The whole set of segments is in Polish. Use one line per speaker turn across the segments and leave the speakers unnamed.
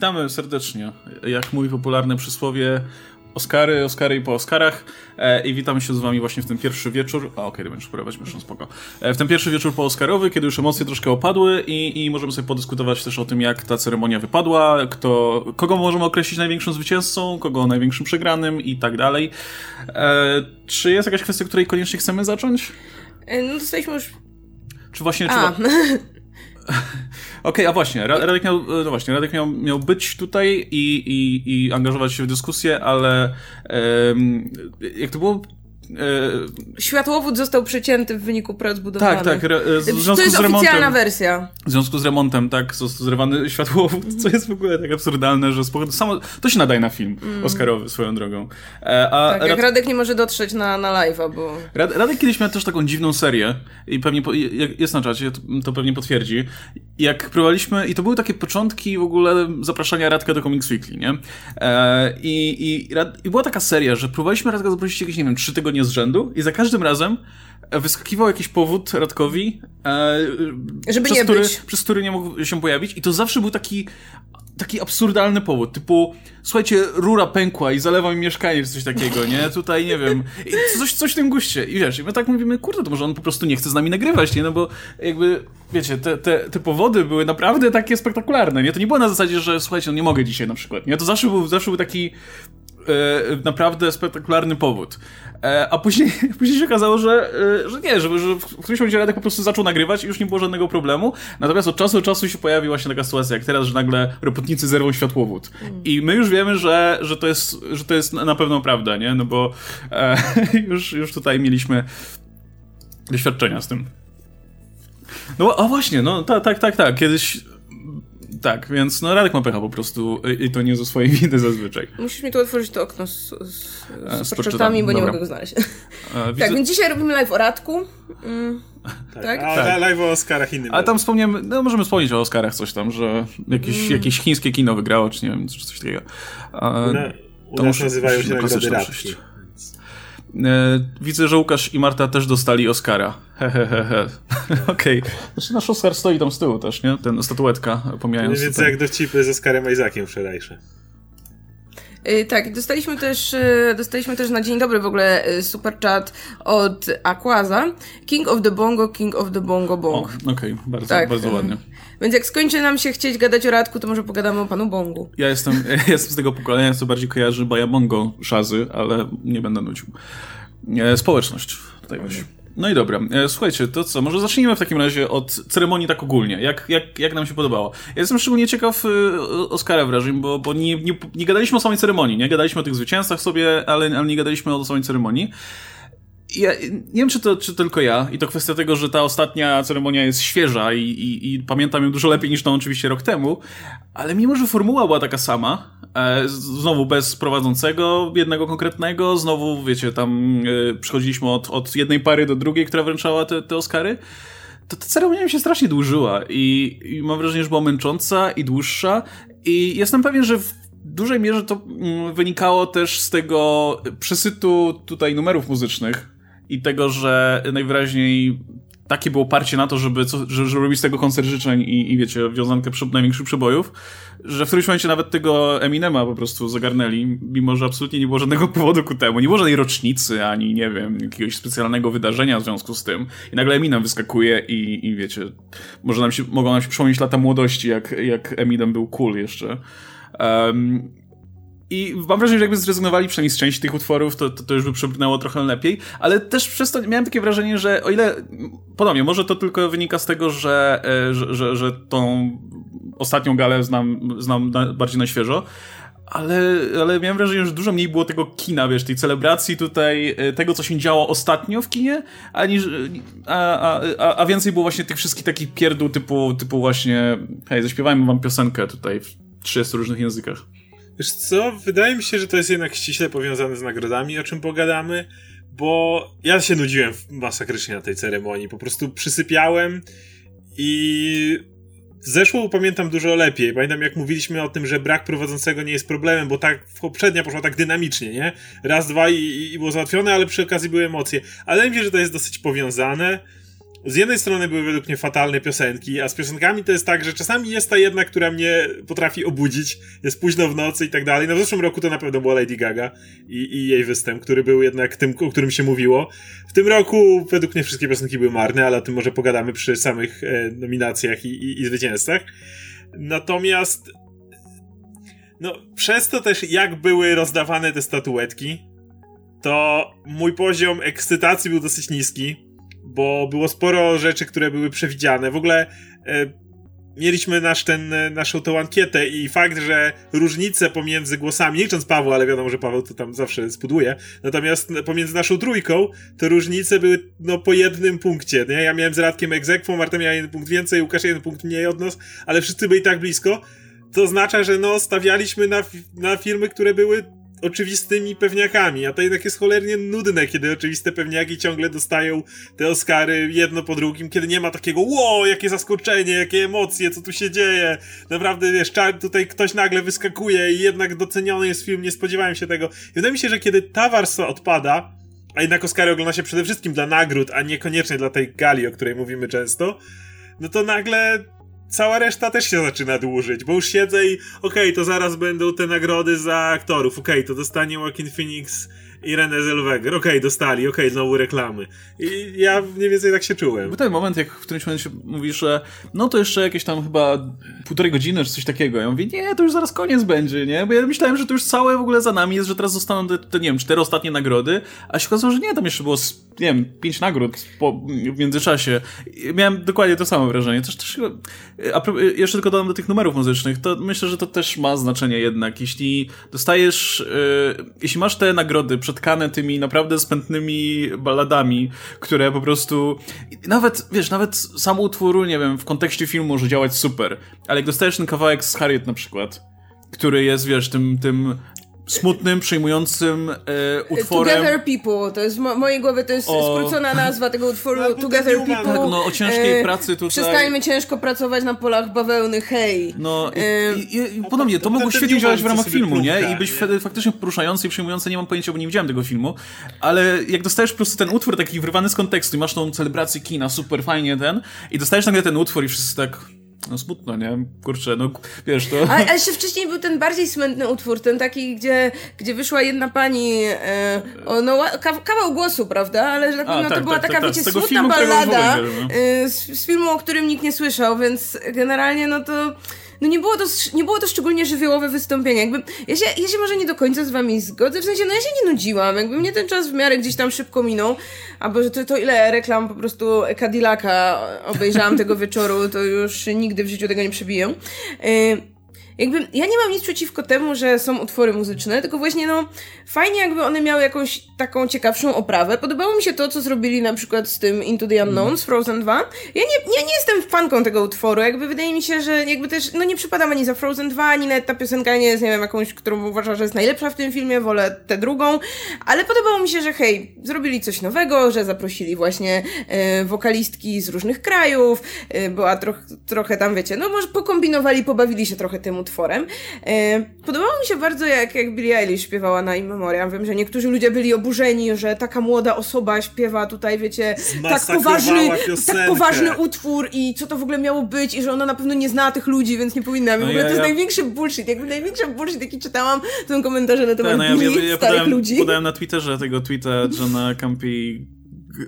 Witamy serdecznie. Jak mówi popularne przysłowie, Oscary, Oscary i po Oscarach e, i witamy się z wami właśnie w ten pierwszy wieczór, a okej, okay, będziesz próbować, myślę, spoko. E, w ten pierwszy wieczór po Oscarowy, kiedy już emocje troszkę opadły i, i możemy sobie podyskutować też o tym, jak ta ceremonia wypadła, kto, kogo możemy określić największym zwycięzcą, kogo największym przegranym i tak dalej. E, czy jest jakaś kwestia, której koniecznie chcemy zacząć?
E, no dostaliśmy już...
Czy właśnie... Czy... Okej, okay, a właśnie, Radek miał, no właśnie, Radek miał, miał być tutaj i, i, i angażować się w dyskusję, ale um, jak to było?
E, Światłowód został przecięty w wyniku prac budowlanych.
Tak, tak.
w związku to jest oficjalna wersja.
W związku z remontem, tak, został zrywany światłowód, co jest w ogóle tak absurdalne, że samo, to się nadaje na film mm. Oscarowy swoją drogą.
E, a tak, Rad... jak Radek nie może dotrzeć na, na live'a, bo...
Rad, Radek kiedyś miał też taką dziwną serię i pewnie, po, jest na czacie, to, to pewnie potwierdzi. Jak próbowaliśmy, i to były takie początki w ogóle zapraszania Radka do Comics Weekly, nie? E, i, i, i, była taka seria, że próbowaliśmy Radka zaprosić jakieś, nie wiem, trzy tygodnie z rzędu i za każdym razem wyskakiwał jakiś powód Radkowi, e,
żeby
przez
nie
który,
być.
przez który nie mógł się pojawić i to zawsze był taki taki absurdalny powód, typu słuchajcie, rura pękła i zalewa mi mieszkanie, czy coś takiego, nie? Tutaj, nie wiem, coś, coś w tym guście. I wiesz, i my tak mówimy, kurde, to może on po prostu nie chce z nami nagrywać, nie? No bo jakby, wiecie, te, te, te powody były naprawdę takie spektakularne, nie? To nie było na zasadzie, że słuchajcie, no nie mogę dzisiaj na przykład, nie? To zawsze był, zawsze był taki e, naprawdę spektakularny powód. E, a później, później się okazało, że, e, że nie, że, że w którymś momencie Radek po prostu zaczął nagrywać i już nie było żadnego problemu. Natomiast od czasu do czasu się pojawi właśnie taka sytuacja jak teraz, że nagle robotnicy zerwą światłowód. Mm. I my już wiemy, że, że, to, jest, że to jest na pewno prawda, nie? No bo e, już, już tutaj mieliśmy doświadczenia z tym. No, a właśnie, no tak, tak, tak, tak. Kiedyś tak, więc no Radek ma pecha po prostu i to nie ze swojej winy zazwyczaj.
Musisz mi tu otworzyć to okno z, z, z, z bo Dobra. nie mogę go znaleźć. A, widzę... Tak, więc dzisiaj robimy live o Radku. Mm,
tak, tak? A tak. live o Oscarach innym.
Ale tam wspomniałem, no możemy wspomnieć o Oscarach coś tam, że jakieś, mm. jakieś chińskie kino wygrało, czy nie wiem, coś takiego.
A, u, na, u nas nazywają się nagrody Radki.
E, widzę, że Łukasz i Marta też dostali Oscara. Hehehe. Okej. Okay. Znaczy nasz Oscar stoi tam z tyłu też, nie? Ten statuetka, pomijając...
Więc jak dowcipy z Oscarem Isaaciem wczorajsze.
Yy, tak, dostaliśmy też, yy, dostaliśmy też na dzień dobry w ogóle yy, super chat od Aquaza. King of the Bongo, King of the Bongo Bong.
Okej, okay. bardzo, tak. bardzo ładnie.
Więc jak skończy nam się chcieć gadać o Radku, to może pogadamy o panu Bongu.
Ja jestem, ja jestem z tego pokolenia, co bardziej kojarzy Baja Bongo Szazy, ale nie będę nucił. E, społeczność. Tutaj właśnie. No i dobra, e, słuchajcie, to co, może zacznijmy w takim razie od ceremonii tak ogólnie, jak, jak, jak nam się podobało. Ja jestem szczególnie ciekaw e, Oscara wrażeń, bo, bo nie, nie, nie gadaliśmy o samej ceremonii, nie? Gadaliśmy o tych zwycięzcach sobie, ale, ale nie gadaliśmy o samej ceremonii ja nie wiem, czy to czy tylko ja, i to kwestia tego, że ta ostatnia ceremonia jest świeża i, i, i pamiętam ją dużo lepiej niż tą oczywiście rok temu, ale mimo, że formuła była taka sama, e, znowu bez prowadzącego jednego konkretnego, znowu, wiecie, tam e, przychodziliśmy od, od jednej pary do drugiej, która wręczała te, te Oscary, to ta ceremonia mi się strasznie dłużyła i, i mam wrażenie, że była męcząca i dłuższa. I jestem pewien, że w dużej mierze to mm, wynikało też z tego przesytu tutaj numerów muzycznych, i tego, że najwyraźniej takie było parcie na to, żeby, co, żeby, żeby robić z tego koncert życzeń i, i wiecie, wiązankę przy, największych przebojów, że w którymś momencie nawet tego Eminema po prostu zagarnęli, mimo że absolutnie nie było żadnego powodu ku temu. Nie było żadnej rocznicy, ani nie wiem, jakiegoś specjalnego wydarzenia w związku z tym. I nagle Eminem wyskakuje i, i wiecie, może nam się, mogą nam się przypomnieć lata młodości, jak, jak Eminem był cool jeszcze. Um, i mam wrażenie, że jakby zrezygnowali przynajmniej z części tych utworów, to, to, to już by przebrnęło trochę lepiej, ale też przez to miałem takie wrażenie, że o ile, podobnie, może to tylko wynika z tego, że, e, że, że, że tą ostatnią galę znam, znam na, bardziej na świeżo, ale, ale miałem wrażenie, że dużo mniej było tego kina, wiesz, tej celebracji tutaj, e, tego, co się działo ostatnio w kinie, a, niż, a, a, a więcej było właśnie tych wszystkich takich pierdół typu, typu właśnie, hej, zaśpiewajmy wam piosenkę tutaj w 30 różnych językach.
Wiesz co, wydaje mi się, że to jest jednak ściśle powiązane z nagrodami, o czym pogadamy, bo ja się nudziłem masakrycznie na tej ceremonii. Po prostu przysypiałem i zeszło pamiętam dużo lepiej. Pamiętam jak mówiliśmy o tym, że brak prowadzącego nie jest problemem, bo tak poprzednia poszła tak dynamicznie, nie? Raz, dwa i, i było załatwione, ale przy okazji były emocje. Ale mi się, że to jest dosyć powiązane. Z jednej strony były według mnie fatalne piosenki, a z piosenkami to jest tak, że czasami jest ta jedna, która mnie potrafi obudzić, jest późno w nocy i tak dalej. No w zeszłym roku to na pewno była Lady Gaga i, i jej występ, który był jednak tym, o którym się mówiło. W tym roku według mnie wszystkie piosenki były marne, ale o tym może pogadamy przy samych e, nominacjach i, i, i zwycięzcach. Natomiast no, przez to też jak były rozdawane te statuetki, to mój poziom ekscytacji był dosyć niski, bo było sporo rzeczy, które były przewidziane. W ogóle e, mieliśmy nasz ten, naszą tą ankietę i fakt, że różnice pomiędzy głosami, licząc Pawła, ale wiadomo, że Paweł to tam zawsze spuduje, natomiast pomiędzy naszą trójką, to różnice były no po jednym punkcie, nie? Ja miałem z Radkiem egzekwo, Marta miała jeden punkt więcej, Łukasz jeden punkt mniej od nas, ale wszyscy byli tak blisko, to oznacza, że no stawialiśmy na, na filmy, które były oczywistymi pewniakami, a to jednak jest cholernie nudne, kiedy oczywiste pewniaki ciągle dostają te Oscary jedno po drugim, kiedy nie ma takiego wow, jakie zaskoczenie, jakie emocje, co tu się dzieje. Naprawdę, wiesz, tutaj ktoś nagle wyskakuje i jednak doceniony jest film, nie spodziewałem się tego. I wydaje mi się, że kiedy ta warstwa odpada, a jednak Oscary ogląda się przede wszystkim dla nagród, a niekoniecznie dla tej gali, o której mówimy często, no to nagle cała reszta też się zaczyna dłużyć, bo już siedzę i okej, okay, to zaraz będą te nagrody za aktorów, okej, okay, to dostanie Joaquin Phoenix i René Zellweger. Okej, okay, dostali, okej, okay, znowu reklamy. I ja mniej więcej tak się czułem.
Był ten moment, jak w którymś momencie mówisz, że no to jeszcze jakieś tam chyba półtorej godziny czy coś takiego. Ja mówię, nie, to już zaraz koniec będzie, nie? Bo ja myślałem, że to już całe w ogóle za nami jest, że teraz zostaną te, te nie wiem, cztery ostatnie nagrody, a się okazało, że nie, tam jeszcze było, nie wiem, pięć nagród po, w międzyczasie. I miałem dokładnie to samo wrażenie. Też, też, a jeszcze tylko dodam do tych numerów muzycznych, to myślę, że to też ma znaczenie jednak. Jeśli dostajesz, yy, jeśli masz te nagrody przetkane tymi naprawdę spętnymi balladami, które po prostu, nawet, wiesz, nawet sam utwór, nie wiem, w kontekście filmu może działać super, ale jak dostajesz ten kawałek z Harriet na przykład, który jest, wiesz, tym, tym smutnym, przejmującym e, utworem.
Together People, to jest w mojej głowie to jest o... skrócona nazwa tego utworu no, Together People. Tak,
no o ciężkiej e, pracy tutaj.
Przestańmy ciężko pracować na polach bawełny, hej.
No e... i, i, i podobnie, to mogło świetnie działać w ramach filmu, nie? I być nie? faktycznie poruszający i przejmujący, nie mam pojęcia, bo nie widziałem tego filmu, ale jak dostajesz po prostu ten utwór taki wyrwany z kontekstu i masz tą celebrację kina, super fajnie ten, i dostajesz nagle ten utwór i wszyscy tak no smutno, nie? Kurczę, no wiesz to...
A, jeszcze wcześniej był ten bardziej smętny utwór, ten taki, gdzie, gdzie wyszła jedna pani, e, o, no kawał głosu, prawda? Ale że tak no, tak, to była tak, taka, tak, wiecie, smutna filmu, ballada no. e, z, z filmu, o którym nikt nie słyszał, więc generalnie no to no nie było to, nie było to szczególnie żywiołowe wystąpienie. Jakby, ja, się, ja się może nie do końca z wami zgodzę, w sensie, no ja się nie nudziłam, jakby mnie ten czas w miarę gdzieś tam szybko minął, albo że to, to ile reklam po prostu Cadillaca obejrzałam tego wieczoru, to już nigdy w życiu tego nie przebiję. Yy, jakby ja nie mam nic przeciwko temu, że są utwory muzyczne, tylko właśnie no fajnie jakby one miały jakąś taką ciekawszą oprawę. Podobało mi się to, co zrobili na przykład z tym Into the Unknown, z Frozen 2. Ja nie, ja nie jestem fanką tego utworu, jakby wydaje mi się, że jakby też, no nie przypadam ani za Frozen 2, ani nawet ta piosenka nie jest, nie wiem, jakąś, którą uważam, że jest najlepsza w tym filmie, wolę tę drugą, ale podobało mi się, że hej, zrobili coś nowego, że zaprosili właśnie e, wokalistki z różnych krajów, e, była troch, trochę tam, wiecie, no może pokombinowali, pobawili się trochę tym utworem. E, podobało mi się bardzo, jak, jak Billie Eilish śpiewała na In Memoriam. Wiem, że niektórzy ludzie byli oburzeni, że taka młoda osoba śpiewa tutaj, wiecie, tak poważny, tak poważny utwór i co to w ogóle miało być i że ona na pewno nie zna tych ludzi, więc nie powinna. No w ogóle ja, to jest ja... największy bullshit. Jakby największy bullshit, jaki czytałam, to są komentarze na temat Ta, no ja, ja, ja, starych podałem, ludzi.
Podałem na Twitterze tego tweeta Johna Campi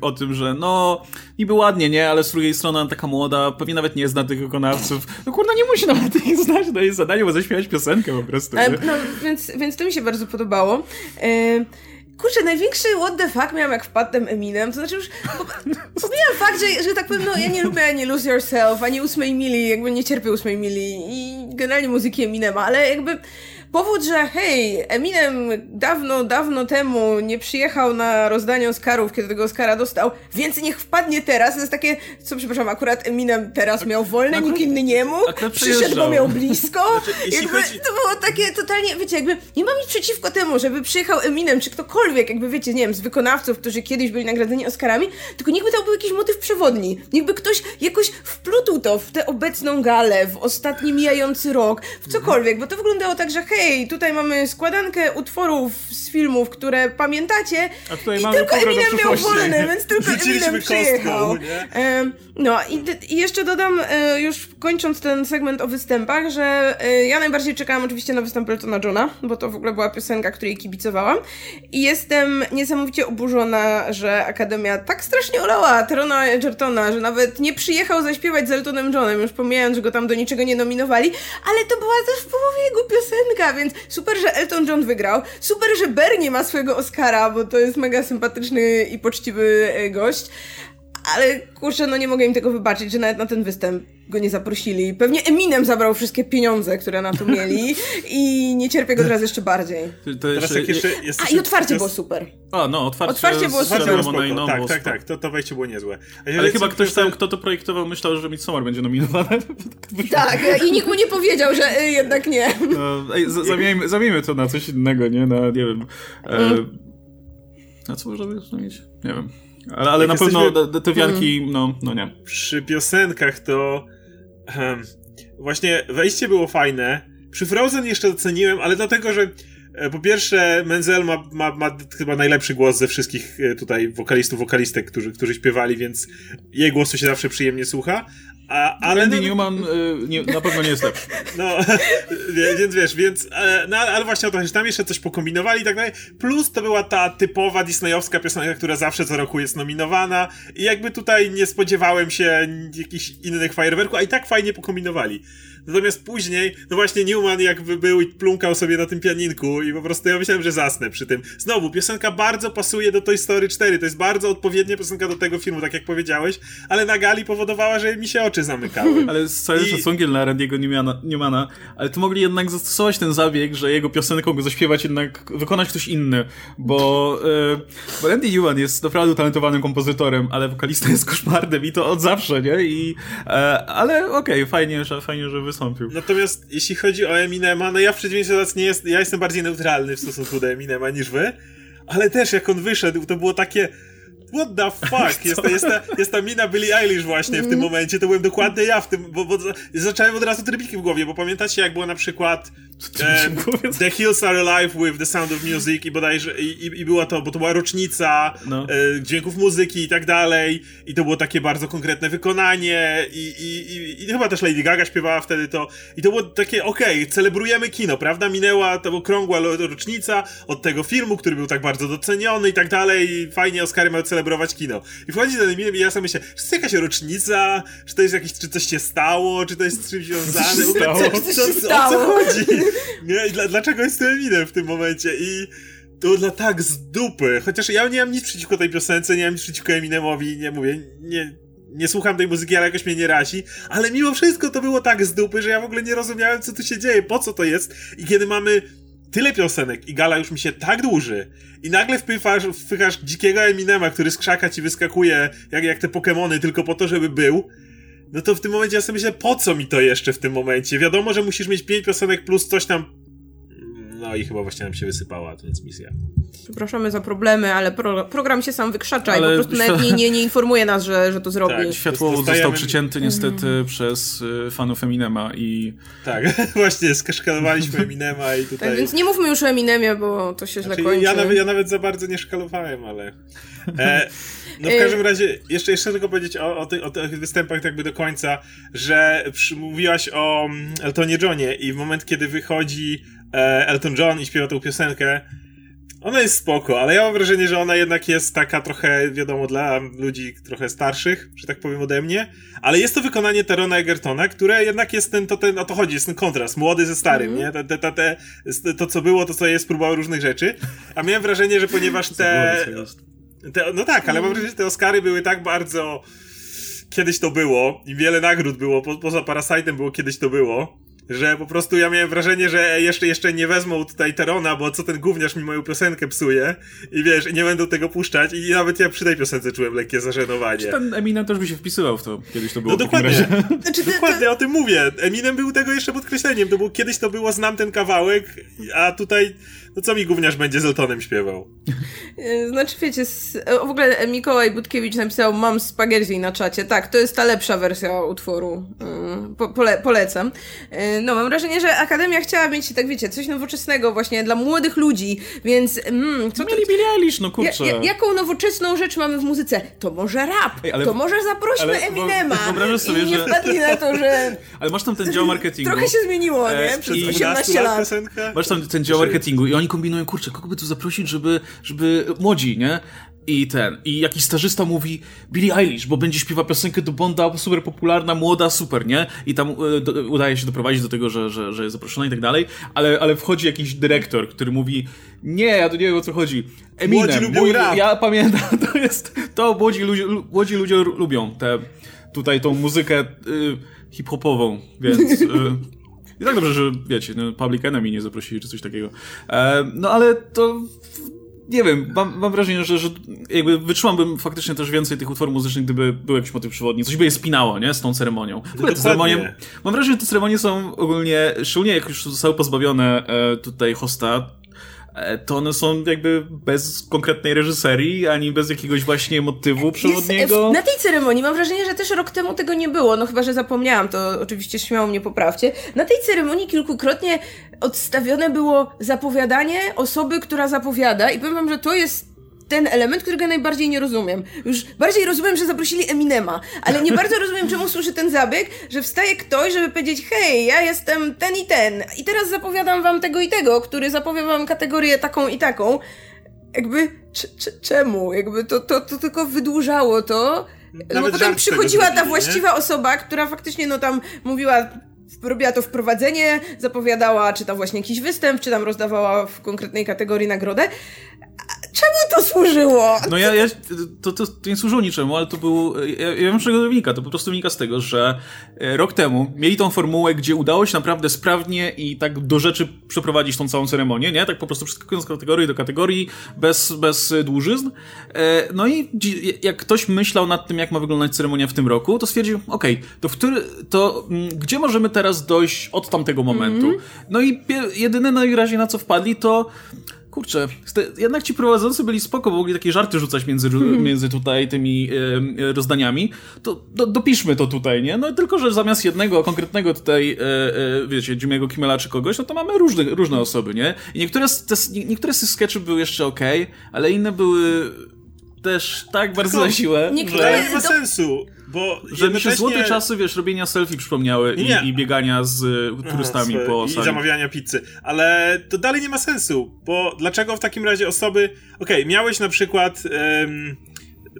o tym, że no, niby ładnie, nie, ale z drugiej strony taka młoda, pewnie nawet nie zna tych wykonawców. No kurna, nie musi nawet ich znać, to jest zadanie, bo zaśpiewać piosenkę po prostu. E,
no, więc, więc to mi się bardzo podobało. E, Kurczę, największy what the fuck miałam jak wpadłem Eminem, to znaczy już pomijam fakt, że, że tak powiem, no ja nie lubię ani Lose Yourself, ani ósmej mili, jakby nie cierpię ósmej mili i generalnie muzyki Eminema, ale jakby powód, że hej, Eminem dawno, dawno temu nie przyjechał na rozdanie Oscarów, kiedy tego Oscara dostał, więc niech wpadnie teraz. To jest takie, co przepraszam, akurat Eminem teraz miał wolne, nikt inny nie mógł, przyszedł, bo miał blisko. Znaczy, jakby, chodzi... To było takie totalnie, wiecie, jakby nie mam nic przeciwko temu, żeby przyjechał Eminem, czy ktokolwiek, jakby wiecie, nie wiem, z wykonawców, którzy kiedyś byli nagradzeni Oscarami, tylko niechby to był jakiś motyw przewodni. Niechby ktoś jakoś wplótł to w tę obecną galę, w ostatni mijający rok, w cokolwiek, bo to wyglądało tak, że hej, hej, tutaj mamy składankę utworów z filmów, które pamiętacie.
A tutaj
i
mamy
tylko Eminem miał wolny, więc tylko Eminem przyjechał.
kostką,
No i, i jeszcze dodam, e, już kończąc ten segment o występach, że e, ja najbardziej czekałam oczywiście na występ Eltona Johna, bo to w ogóle była piosenka, której kibicowałam. I jestem niesamowicie oburzona, że Akademia tak strasznie olała Terona Edgertona, że nawet nie przyjechał zaśpiewać z Eltonem Johnem, już pomijając, że go tam do niczego nie nominowali, ale to była też w połowie jego piosenka, więc super, że Elton John wygrał, super, że Bernie ma swojego Oscara, bo to jest mega sympatyczny i poczciwy e, gość, ale kurczę, no nie mogę im tego wybaczyć, że nawet na ten występ go nie zaprosili. Pewnie Eminem zabrał wszystkie pieniądze, które na to mieli i nie cierpię go teraz jeszcze bardziej.
To
Teraz
jeszcze,
jeszcze
A i otwarcie
teraz-
było super.
A, no, otwarcie,
Otwarcie było super.
Spoko.
no,
Tak,
było
tak,
spoko.
tak, to, to wejście było niezłe.
Ale
jeżeli
chyba
co-
ktoś tam, kto to projektował, myślał, że Midsommar będzie nominowane.
Tak, i nikt mu nie powiedział, że y, jednak nie.
No, ej, zamieńmy, zamieńmy to na coś innego, nie? Na, nie wiem... E,
Mm.
na co można zamienić? Nie wiem. Ale, ale na pewno te, te wianki, no, no nie.
przy piosenkach to em, właśnie wejście było fajne. Przy Frozen jeszcze doceniłem, ale dlatego, że po pierwsze Menzel ma, ma, ma chyba najlepszy głos ze wszystkich e, tutaj wokalistów, wokalistek, którzy, którzy śpiewali, więc jej głosu się zawsze przyjemnie słucha. A, ale
Randy
no,
Newman y, nie, na pewno nie jest lepszy.
no, więc wiesz, więc, e, no, ale właśnie o to, że tam jeszcze coś pokombinowali i tak dalej. Plus to była ta typowa disneyowska piosenka, która zawsze co roku jest nominowana i jakby tutaj nie spodziewałem się jakichś innych fajerwerków, a i tak fajnie pokombinowali. Natomiast później, no właśnie Newman jakby był i plunkał sobie na tym pianinku i po prostu ja myślałem, że zasnę przy tym. Znowu, piosenka bardzo pasuje do Toy Story 4, to jest bardzo odpowiednia piosenka do tego filmu, tak jak powiedziałeś, ale na gali powodowała, że mi się oczy zamykały.
Ale z całym
I-
szacunkiem dla Randy'ego Newmana, Newmana, ale tu mogli jednak zastosować ten zabieg, że jego piosenką go zaśpiewać jednak wykonać ktoś inny, bo, e, bo Randy Newman jest naprawdę utalentowanym kompozytorem, ale wokalista jest koszmarnym i to od zawsze, nie? I, e, ale okej, fajnie, że, fajnie, że
Natomiast jeśli chodzi o Eminema, no ja w przeciwieństwie do nie jest, ja jestem bardziej neutralny w stosunku do Eminema niż wy, ale też jak on wyszedł, to było takie What the fuck? Jest, ta- jest, ta, jest ta mina Billie Eilish właśnie w tym momencie, to byłem dokładnie ja w tym, bo, bo za- zacząłem od razu trybiki w głowie, bo pamiętacie jak było na przykład e? The Hills Are Alive with the Sound of Music i bodajże, i, i, i była to, bo to była rocznica
No.
e, dźwięków muzyki i tak dalej i to było takie bardzo konkretne wykonanie i, i, i, i chyba też Lady Gaga śpiewała wtedy to i to było takie, okej, celebrujemy kino, prawda? Minęła to okrągła rocznica od tego filmu, który był tak bardzo doceniony i tak dalej fajnie Oscary mają celebrować kino. I wchodzi ten Eminem i ja sobie myślę, czy to jest jakaś rocznica, czy to jest jakieś, czy coś się stało, czy to jest z czymś związane, w ogóle co, co, co, o co chodzi? Nie? I dla, dlaczego jest to Eminem w tym momencie? I to dla tak z dupy. Chociaż ja nie mam nic przeciwko tej piosence, nie mam nic przeciwko Eminemowi, nie mówię, nie, nie słucham tej muzyki, ale jakoś mnie nie razi. Ale mimo wszystko to było tak z dupy, że ja w ogóle nie rozumiałem, co tu się dzieje, po co to jest. I kiedy mamy tyle piosenek i gala już mi się tak dłuży i nagle wpychasz, wpychasz dzikiego Eminema, który z krzaka ci wyskakuje jak, jak te Pokemony tylko po to, żeby był, no to w tym momencie ja sobie myślę, po co mi to jeszcze w tym momencie? Wiadomo, że musisz mieć pięć piosenek plus coś tam. No i chyba właśnie nam się wysypała transmisja.
Przepraszamy za problemy, ale pro, program się sam wykrzacza
Ale
i po prostu nawet nie, nie, nie informuje nas, że, że to zrobi.
Tak.
Światłowód został przycięty niestety przez y, fanów Eminema i
Tak, właśnie, skaszkalowaliśmy Eminema i tutaj...
Tak więc nie mówmy już o Eminemie, bo to się źle
Znaczy,
kończy.
ja, nawet, ja nawet za bardzo nie szkalowałem, ale... E, no w każdym razie, jeszcze, jeszcze tylko powiedzieć o, o, tych, o tych występach jakby do końca, że przy, mówiłaś o mm, Eltonie Johnie i w moment, kiedy wychodzi Elton John i śpiewa tą piosenkę, ona jest spoko, ale ja mam wrażenie, że ona jednak jest taka trochę, wiadomo, dla ludzi trochę starszych, że tak powiem ode mnie, ale jest to wykonanie Terona Egertona, które jednak jest ten, to ten, o to chodzi, jest ten kontrast, młody ze starym, nie? Te, te, te, te, to, co było, to, co jest, próbował różnych rzeczy, a miałem wrażenie, że ponieważ te... Te, no tak, ale mam wrażenie, że te Oscary były tak bardzo. Kiedyś to było i wiele nagród było, po, poza Parasite'em było kiedyś to było, że po prostu ja miałem wrażenie, że jeszcze, jeszcze nie wezmą tutaj Terona, bo co ten gówniarz mi moją piosenkę psuje i wiesz, nie będą tego puszczać i nawet ja przy tej piosence czułem lekkie zażenowanie.
ten Eminem też by się wpisywał w to, kiedyś to było
No dokładnie.
razie.
Znaczy, to, to,
Dokładnie o tym mówię. Eminem był tego jeszcze podkreśleniem. To było, kiedyś to było znam ten kawałek, a tutaj to co mi gówniarz będzie z Eltonem śpiewał?
E, znaczy wiecie, w ogóle Mikołaj Budkiewicz napisał mam spaghetti na czacie. Tak, to jest ta lepsza wersja utworu. E, po, pole, polecam. E, no, mam wrażenie, że Akademia chciała mieć, tak wiecie, coś nowoczesnego właśnie dla młodych ludzi, więc mm,
co Mieli Billie Eilish, no kurczę. Ja,
ja, jaką nowoczesną rzecz mamy w muzyce? To może rap, Ej, ale, to może zaprośmy ale, Eminema. Wyobrażasz sobie, I nie że... na to, że...
Ale masz tam ten dział marketingu.
Trochę się zmieniło, nie? Przez 18 lat.
Masz tam ten dział marketingu i oni kombinują, kurczę, kogo by tu zaprosić, żeby, żeby młodzi, nie? I ten, i jakiś stażysta mówi Billie Eilish, bo będzie śpiewa piosenkę do Bonda, super popularna, młoda, super, nie? I tam e, do, udaje się doprowadzić do tego, że, że, że jest zaproszona i tak dalej, ale, ale wchodzi jakiś dyrektor, który mówi nie, ja to nie wiem o co chodzi. Eminem, mój, rap. ja pamiętam, to jest, to młodzi ludzie, młodzi ludzie lubią te, tutaj tą muzykę y, hip-hopową, więc... Y, i tak dobrze, że wiecie, no, Public Enemy nie zaprosili czy coś takiego. E, no ale to nie wiem, mam, mam wrażenie, że, że jakby wytrzymałbym faktycznie też więcej tych utworów muzycznych, gdyby był jakiś motyw przewodni, coś by je spinało, nie, z tą ceremonią. W ogóle te ceremonie, mam wrażenie, że te ceremonie są ogólnie, szczególnie jak już zostały pozbawione e, tutaj hosta, to one są jakby bez konkretnej reżyserii, ani bez jakiegoś właśnie motywu przewodniego.
Jest, na tej ceremonii mam wrażenie, że też rok temu tego nie było, no chyba, że zapomniałam, to oczywiście śmiało mnie poprawcie. Na tej ceremonii kilkukrotnie odstawione było zapowiadanie osoby, która zapowiada i powiem wam, że to jest ten element, którego najbardziej nie rozumiem. Już bardziej rozumiem, że zaprosili Eminema, ale nie bardzo rozumiem, czemu służy ten zabieg, że wstaje ktoś, żeby powiedzieć, hej, ja jestem ten i ten i teraz zapowiadam wam tego i tego, który zapowie wam kategorię taką i taką. Jakby, czemu? Jakby to, to, to tylko wydłużało to. Nawet no bo potem przychodziła ta właściwa nie? osoba, która faktycznie no tam mówiła robiła to wprowadzenie, zapowiadała, czy tam właśnie jakiś występ, czy tam rozdawała w konkretnej kategorii nagrodę. Czemu to służyło?
No ja, ja to, to, to, nie służyło niczemu, ale to był, ja, ja wiem czego to wynika, to po prostu wynika z tego, że e, rok temu mieli tą formułę, gdzie udało się naprawdę sprawnie i tak do rzeczy przeprowadzić tą całą ceremonię, nie? Tak po prostu przeskakując z kategorii do kategorii, bez, bez dłużyzn. E, no i jak ktoś myślał nad tym, jak ma wyglądać ceremonia w tym roku, to stwierdził, okej, okay, to, w który, to mm, gdzie możemy teraz dojść od tamtego momentu? Mm -hmm. No i jedyne na razie na co wpadli, to kurczę, jednak ci prowadzący byli spoko, bo mogli takie żarty rzucać między, hmm. między tutaj tymi e, rozdaniami, to do, dopiszmy to tutaj, nie? No tylko, że zamiast jednego konkretnego tutaj, e, e, wiecie, Jimmy'ego Kimmela czy kogoś, no to mamy różne, różne osoby, nie? I niektóre z, te, niektóre z tych sketchów były jeszcze ok, ale inne były też tak bardzo na siłę,
niektóre... że... nie ma sensu. Bo
że mi się złote czasy, wiesz, robienia selfie przypomniały i, i, biegania z y, turystami Aha, po
sali. I zamawiania pizzy. Ale to dalej nie ma sensu, bo dlaczego w takim razie osoby... Okej, okay, miałeś na przykład... Um,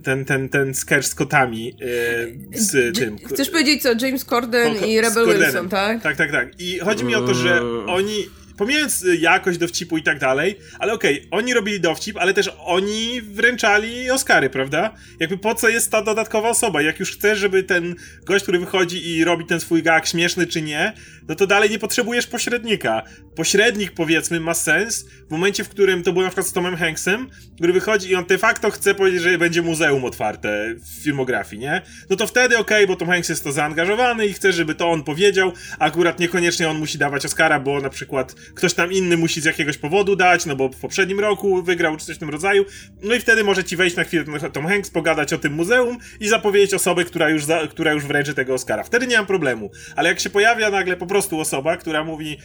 ten, ten, ten sketch z kotami yy, z tym.
Chcesz powiedzieć co, James Corden i Rebel Wilson, tak?
Tak, tak, tak. I chodzi mi o to, że eee. oni pomijając y, jakość dowcipu i tak dalej, ale okej, okay, oni robili dowcip, ale też oni wręczali Oscary, prawda? Jakby po co jest ta dodatkowa osoba? Jak już chcesz, żeby ten gość, który wychodzi i robi ten swój gag śmieszny czy nie, no to dalej nie potrzebujesz pośrednika. Pośrednik, powiedzmy, ma sens w momencie, w którym to było na przykład z Tomem Hanksem, który wychodzi i on de facto chce powiedzieć, że będzie muzeum otwarte w filmografii, nie? No to wtedy okej, okay, bo Tom Hanks jest to zaangażowany i chce, żeby to on powiedział, akurat niekoniecznie on musi dawać Oscara, bo na przykład ktoś tam inny musi z jakiegoś powodu dać, no bo w poprzednim roku wygrał czy coś w tym rodzaju. No i wtedy może ci wejść na chwilę Tom Hanks, pogadać o tym muzeum i zapowiedzieć osobę, która już, za, która już wręczy tego Oscara. Wtedy nie mam problemu. Ale jak się pojawia nagle po prostu osoba, która mówi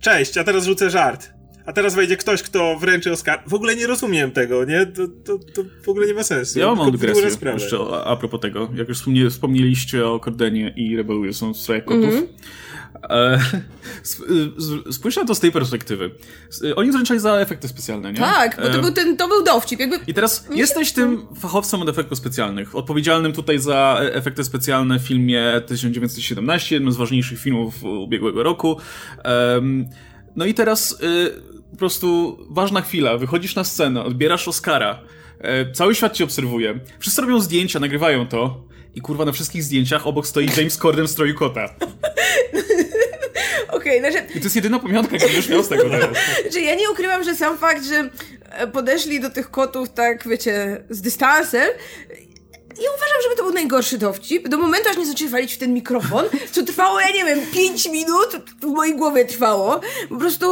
cześć, a teraz rzucę żart. A teraz wejdzie ktoś, kto wręczy Oscar. W ogóle nie rozumiem tego, nie? To, to, to w ogóle nie ma sensu.
Ja mam dygresję jeszcze a, propos tego. Jak już wspomnieliście o Cordenie i Rebel Wilson w strajach kotów. Mm -hmm. E, spójrz na to z tej perspektywy. Oni zręczali za efekty specjalne, nie?
Tak, bo to, e, był, ten, to był dowcip. Jakby...
I teraz jesteś tym fachowcem od efektów specjalnych, odpowiedzialnym tutaj za efekty specjalne w filmie 1917, jednym z ważniejszych filmów ubiegłego roku. No i teraz y, po prostu ważna chwila, wychodzisz na scenę, odbierasz Oscara, e, cały świat cię obserwuje, wszyscy robią zdjęcia, nagrywają to i kurwa na wszystkich zdjęciach obok stoi James Corden w stroju kota.
Okej, okay, znaczy...
I to jest jedyna pamiątka, jaką już miał z tego teraz.
Czy ja nie ukrywam, że sam fakt, że e, podeszli do tych kotów tak, wiecie, z dystansem ja uważam, żeby to był najgorszy dowcip. Do momentu, aż nie zaczęli walić w ten mikrofon, co trwało, ja nie wiem, 5 minut w mojej głowie trwało. Po prostu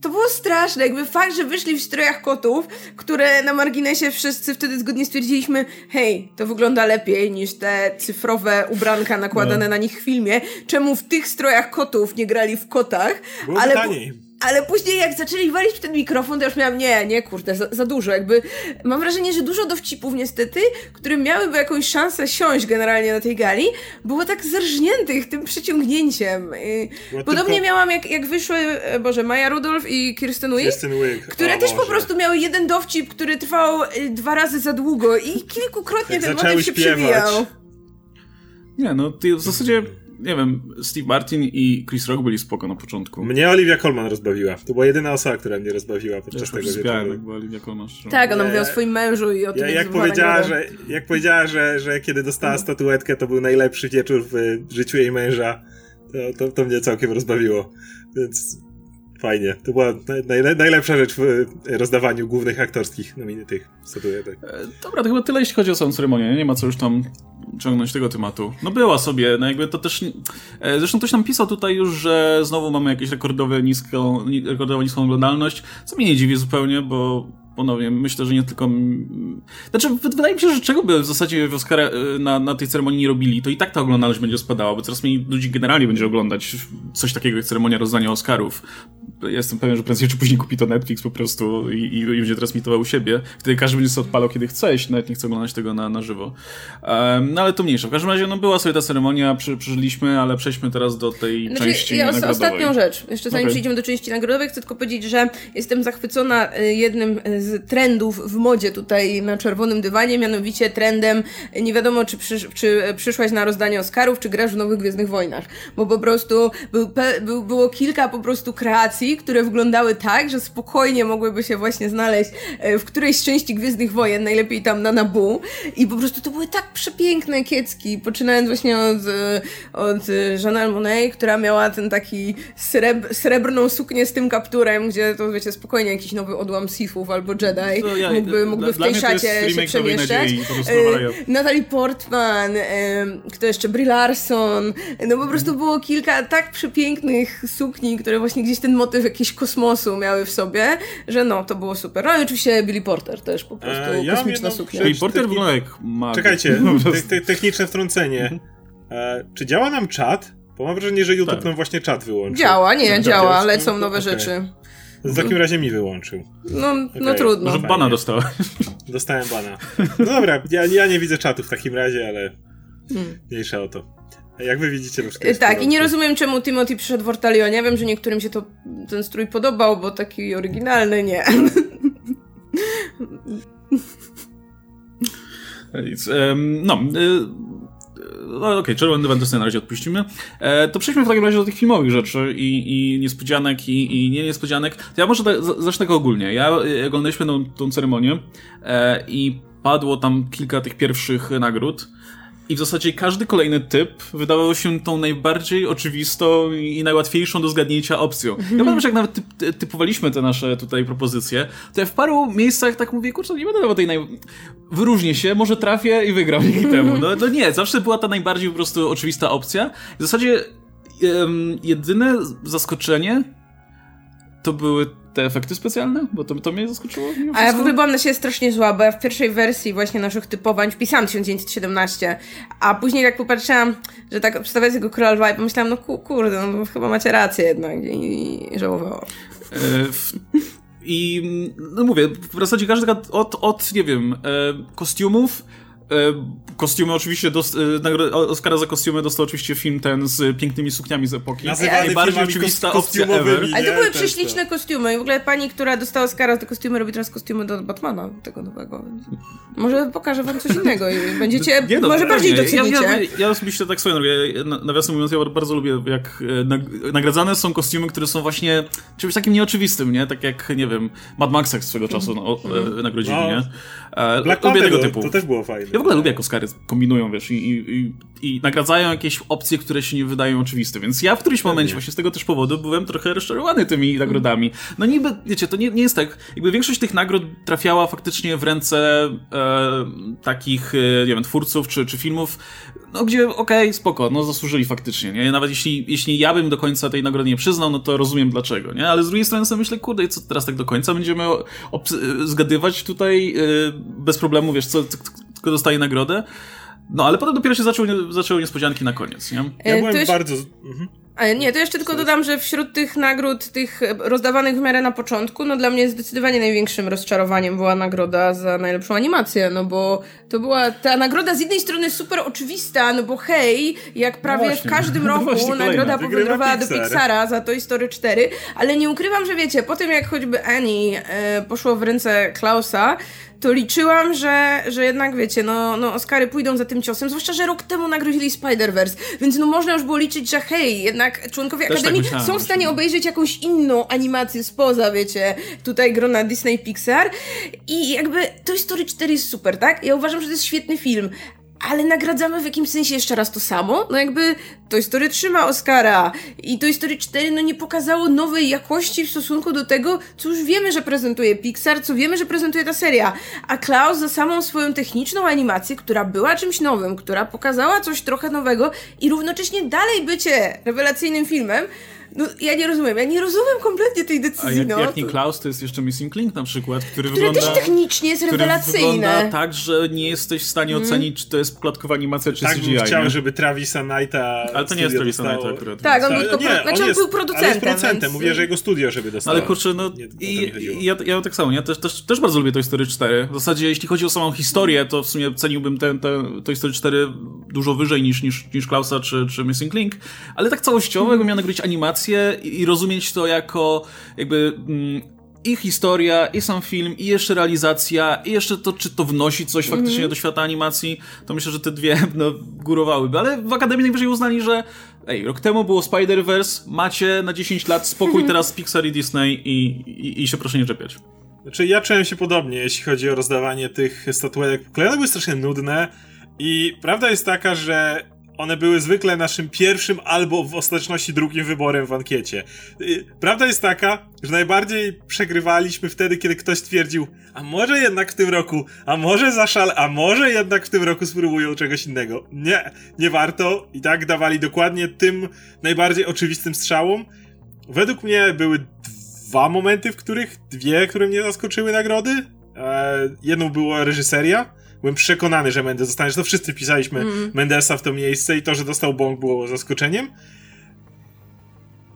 to było straszne, jakby fakt, że wyszli w strojach kotów, które na marginesie wszyscy wtedy zgodnie stwierdziliśmy, hej, to wygląda lepiej niż te cyfrowe ubranka nakładane no. na nich w filmie. Czemu w tych strojach kotów nie grali w kotach?
Było ale taniej.
Ale później jak zaczęli walić w ten mikrofon, to już miałam, nie, nie, kurde, za, za, dużo. Jakby mam wrażenie, że dużo dowcipów niestety, które miałyby jakąś szansę siąść generalnie na tej gali, było tak zerżniętych tym przyciągnięciem. Podobnie tylko... miałam jak, jak wyszły, e, Boże, Maja Rudolph i Kirsten Wiig,
Kirsten Wiig.
które
o,
też po prostu miały jeden dowcip, który trwał e, dwa razy za długo i kilkukrotnie ten motyw się śpiewać. przewijał.
Nie, no ty w zasadzie nie wiem, Steve Martin i Chris Rock byli spoko na początku.
Mnie Olivia Colman rozbawiła. To była jedyna osoba, która mnie rozbawiła podczas ja tego wieczoru.
jak była Olivia Colman.
Tak, ona mówiła o swoim mężu i o tym,
ja, jak, powiedziała, że, jak powiedziała, że, że kiedy dostała statuetkę, to był najlepszy wieczór w życiu jej męża, to, to, to mnie całkiem rozbawiło. Więc fajnie. To była najle najlepsza rzecz w rozdawaniu głównych aktorskich nominitych statuetek.
E, dobra, to chyba tyle, jeśli chodzi o samą ceremonię. Nie ma co już tam ciągnąć tego tematu. No była sobie, no jakby to też... E, zresztą ktoś nam pisał tutaj już, że znowu mamy jakieś rekordowe niską, rekordowo niską oglądalność, co mnie nie dziwi zupełnie, bo ponownie, myślę, że nie tylko... Znaczy, wydaje mi się, że czego by w zasadzie w Oscar e, na, na tej ceremonii nie robili, to i tak ta oglądalność będzie spadała, bo coraz mniej ludzi generalnie będzie oglądać coś takiego jak ceremonia rozdania Oscarów. Ja jestem pewien, że prędzej czy później kupi to Netflix po prostu i, i, i będzie transmitował u siebie. Wtedy każdy będzie sobie odpalał, kiedy chce, jeśli nawet nie chce oglądać tego na, na żywo. Um, no ale to mniejsza. W każdym razie, no była sobie ta ceremonia, przy, przeżyliśmy, ale przejdźmy teraz do tej znaczy, części ja nagrodowej.
Ostatnią rzecz, jeszcze zanim okay. przejdziemy do części nagrodowej, chcę tylko powiedzieć, że jestem zachwycona e, jednym z z trendów w modzie tutaj na czerwonym dywanie, mianowicie trendem nie wiadomo, czy, przysz, czy przyszłaś na rozdanie Oscarów, czy grasz w Nowych Gwiezdnych Wojnach, bo po prostu był, był, było kilka po prostu kreacji, które wyglądały tak, że spokojnie mogłyby się właśnie znaleźć e, w którejś części Gwiezdnych Wojen, najlepiej tam na Nabu. I po prostu to były tak przepiękne kiecki, poczynając właśnie od, od Janelle Monet, która miała ten taki sreb, srebrną suknię z tym kapturem, gdzie to wiecie, spokojnie jakiś nowy odłam Sithów albo Jedi ja, mógłby, mógłby w tej szacie się przemieszczać. E, Natalie Portman, kto jeszcze? Brie Larson. No po prostu było kilka tak przepięknych sukni, które właśnie gdzieś ten motyw jakiegoś kosmosu miały w sobie, że no, to było super. No i oczywiście Billy Porter też po prostu e, ja kosmiczna suknia.
Billy Porter wygląda jak mag.
Czekajcie, te, te, techniczne wtrącenie. E, czy działa nam czat? Bo mam wrażenie, że YouTube tak. nam właśnie czat wyłączył.
Działa, nie, działa, lecą nowe okay. rzeczy.
W takim razie mi wyłączył.
No, okay. no trudno.
Może bana dostałeś.
Dostałem bana. No dobra, ja, ja nie widzę czatu w takim razie, ale hmm. mniejsza o to. Jak wy widzicie na przykład.
Tak, i nie rozumiem, czemu Timothy przyszedł w Ortalionie. Wiem, że niektórym się to ten strój podobał, bo taki oryginalny, nie.
no, y, no okej, okay, czerwony sobie na razie odpuścimy. E, to przejdźmy w takim razie do tych filmowych rzeczy i, i niespodzianek i, i nie niespodzianek. To ja może tak, zacznę tak ogólnie. Ja e, oglądaliśmy tą, tą ceremonię e, i padło tam kilka tych pierwszych nagród. I w zasadzie każdy kolejny typ wydawał się tą najbardziej oczywistą i najłatwiejszą do zgadnięcia opcją. Ja pamiętam, że jak nawet typ, typowaliśmy te nasze tutaj propozycje, to ja w paru miejscach tak mówię, kurczę, nie będę dawał tej naj... Wyróżnię się, może trafię i wygram dzięki temu. No, no nie, zawsze była ta najbardziej po prostu oczywista opcja. W zasadzie jedyne zaskoczenie to były te efekty specjalne? Bo to, to mnie zaskoczyło.
A ja w ogóle byłam na siebie strasznie zła, bo ja w pierwszej wersji właśnie naszych typowań wpisałam 1917, a później jak popatrzyłam, że tak przedstawia tego Króla Lwa i pomyślałam, no ku, kurde, no chyba macie rację jednak i, i żałowałam. E,
I no mówię, w zasadzie każdy od, od nie wiem, e, kostiumów kostiumy oczywiście, dost, e, Oscara za kostiumy dostał oczywiście film ten z pięknymi sukniami z epoki.
Najbardziej oczywista opcja ever.
Ale to były prześliczne kostiumy. W ogóle pani, która dostała Oscara za kostiumy, robi teraz kostiumy do Batmana, tego nowego. Może pokażę wam coś innego i będziecie nie, no, może bardziej nie. docenicie.
Ja, ja, ja osobiście tak sobie robię. Nawiasem mówiąc, ja bardzo lubię, jak e, nagradzane są kostiumy, które są właśnie czymś takim nieoczywistym, nie? Tak jak, nie wiem, Mad Maxa swego czasu no, nagrodzili, no. nie?
Black lubię tego typu. To też było fajne.
Ja w ogóle lubię, jak Oscary kombinują, wiesz, i, i, i nagradzają jakieś opcje, które się nie wydają oczywiste, więc ja w którymś momencie, właśnie z tego też powodu, byłem trochę rozczarowany tymi nagrodami. No niby, wiecie, to nie, nie jest tak, jakby większość tych nagród trafiała faktycznie w ręce e, takich, e, nie wiem, twórców czy, czy filmów, no gdzie okej, okay, spoko, no zasłużyli faktycznie, nie? Nawet jeśli, jeśli ja bym do końca tej nagrody nie przyznał, no to rozumiem dlaczego, nie? Ale z drugiej strony sobie myślę, kurde, co teraz tak do końca będziemy zgadywać tutaj yy, bez problemu, wiesz, co, kto dostaje nagrodę? No, ale potem dopiero się zaczęły, zaczęły niespodzianki na koniec, nie?
Ja byłem też... bardzo... Mhm.
Nie, to jeszcze tylko dodam, że wśród tych nagród, tych rozdawanych w miarę na początku, no dla mnie zdecydowanie największym rozczarowaniem była nagroda za najlepszą animację, no bo to była ta nagroda z jednej strony super oczywista, no bo hej, jak prawie no w każdym no roku nagroda powędrowała do Pixara za Toy Story 4, ale nie ukrywam, że wiecie, po tym jak choćby Annie e, poszło w ręce Klausa, to liczyłam, że, że jednak wiecie, no, no Oscary pójdą za tym ciosem, zwłaszcza, że rok temu nagrodzili Spider-Verse, więc no można już było liczyć, że hej, jednak członkowie Też tak Akademii tak są w stanie obejrzeć jakąś inną animację spoza, wiecie, tutaj grona Disney Pixar. I jakby Toy Story 4 jest super, tak? Ja uważam, że to jest świetny film, ale nagradzamy w jakimś sensie jeszcze raz to samo. No jakby Toy Story trzyma Oscara i Toy Story 4 no nie pokazało nowej jakości w stosunku do tego, co już wiemy, że prezentuje Pixar, co wiemy, że prezentuje ta seria. A Klaus za samą swoją techniczną animację, która była czymś nowym, która pokazała coś trochę nowego i równocześnie dalej bycie rewelacyjnym filmem, no, ja nie rozumiem, ja nie rozumiem kompletnie tej decyzji. A
jak,
no.
jak nie Klaus, to jest jeszcze Missing Link na przykład, który,
który
wygląda...
też technicznie jest rewelacyjny.
tak, że nie jesteś w stanie mm. ocenić, czy to jest poklatkowa animacja, czy
tak,
CGI.
Tak, chciałem, żeby Travisa Knighta
Ale to nie jest Travisa Knighta akurat.
Tak, on był, tylko, nie, znaczy on, jest, był producentem. Ale jest
producentem, więc... mówię, że jego studio, żeby dostało.
Ale kurczę, no nie, i, ja, ja tak samo, ja też, też, też bardzo lubię Toy Story 4. W zasadzie, jeśli chodzi o samą historię, to w sumie ceniłbym ten, ten Toy Story 4 dużo wyżej niż, niż, niż Klausa czy, czy Missing Link, ale tak całościowo, jakbym miał nagrodzić animację i, i rozumieć to jako jakby mm, i historia, i sam film, i jeszcze realizacja, i jeszcze to, czy to wnosi coś faktycznie mm -hmm. do świata animacji, to myślę, że te dwie no, górowałyby. Ale w Akademii najwyżej uznali, że ej, rok temu było Spider-Verse, macie na 10 lat spokój teraz Pixar i Disney i, i, i się proszę nie czepiać.
Znaczy, ja czułem się podobnie, jeśli chodzi o rozdawanie tych statuetek. One były strasznie nudne i prawda jest taka, że one były zwykle naszym pierwszym albo w ostateczności drugim wyborem w ankiecie. Y, prawda jest taka, że najbardziej przegrywaliśmy wtedy, kiedy ktoś twierdził, a może jednak w tym roku, a może zaszal, a może jednak w tym roku spróbują czegoś innego. Nie, nie warto. I tak dawali dokładnie tym najbardziej oczywistym strzałom. Według mnie były dwa momenty, w których, dwie, które mnie zaskoczyły nagrody. E, jedną była reżyseria, byłem przekonany, że Mendes zostanie, to wszyscy pisaliśmy mm. Mendesa w to miejsce i to, że dostał bąk było zaskoczeniem.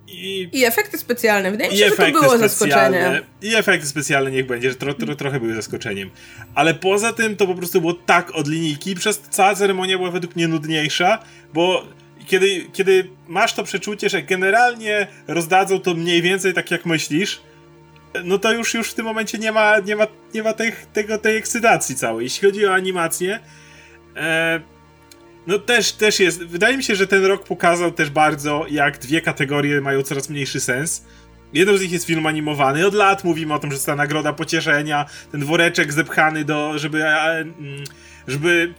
I, I efekty specjalne. Wydaje mi się, że to było zaskoczenie.
I efekty specjalne niech będzie, że tro, tro, trochę były zaskoczeniem. Ale poza tym to po prostu było tak od linijki, przez cała ceremonia była według mnie nudniejsza, bo kiedy, kiedy masz to przeczucie, że generalnie rozdadzą to mniej więcej tak jak myślisz, no to już, już w tym momencie nie ma, nie ma, nie ma tych, tego, tej ekscytacji całej. Jeśli chodzi o animację, e, no też, też jest. Wydaje mi się, że ten rok pokazał też bardzo, jak dwie kategorie mają coraz mniejszy sens. Jedną z nich jest film animowany. Od lat mówimy o tym, że jest ta nagroda pocieszenia, ten woreczek zepchany do, żeby, mm, żeby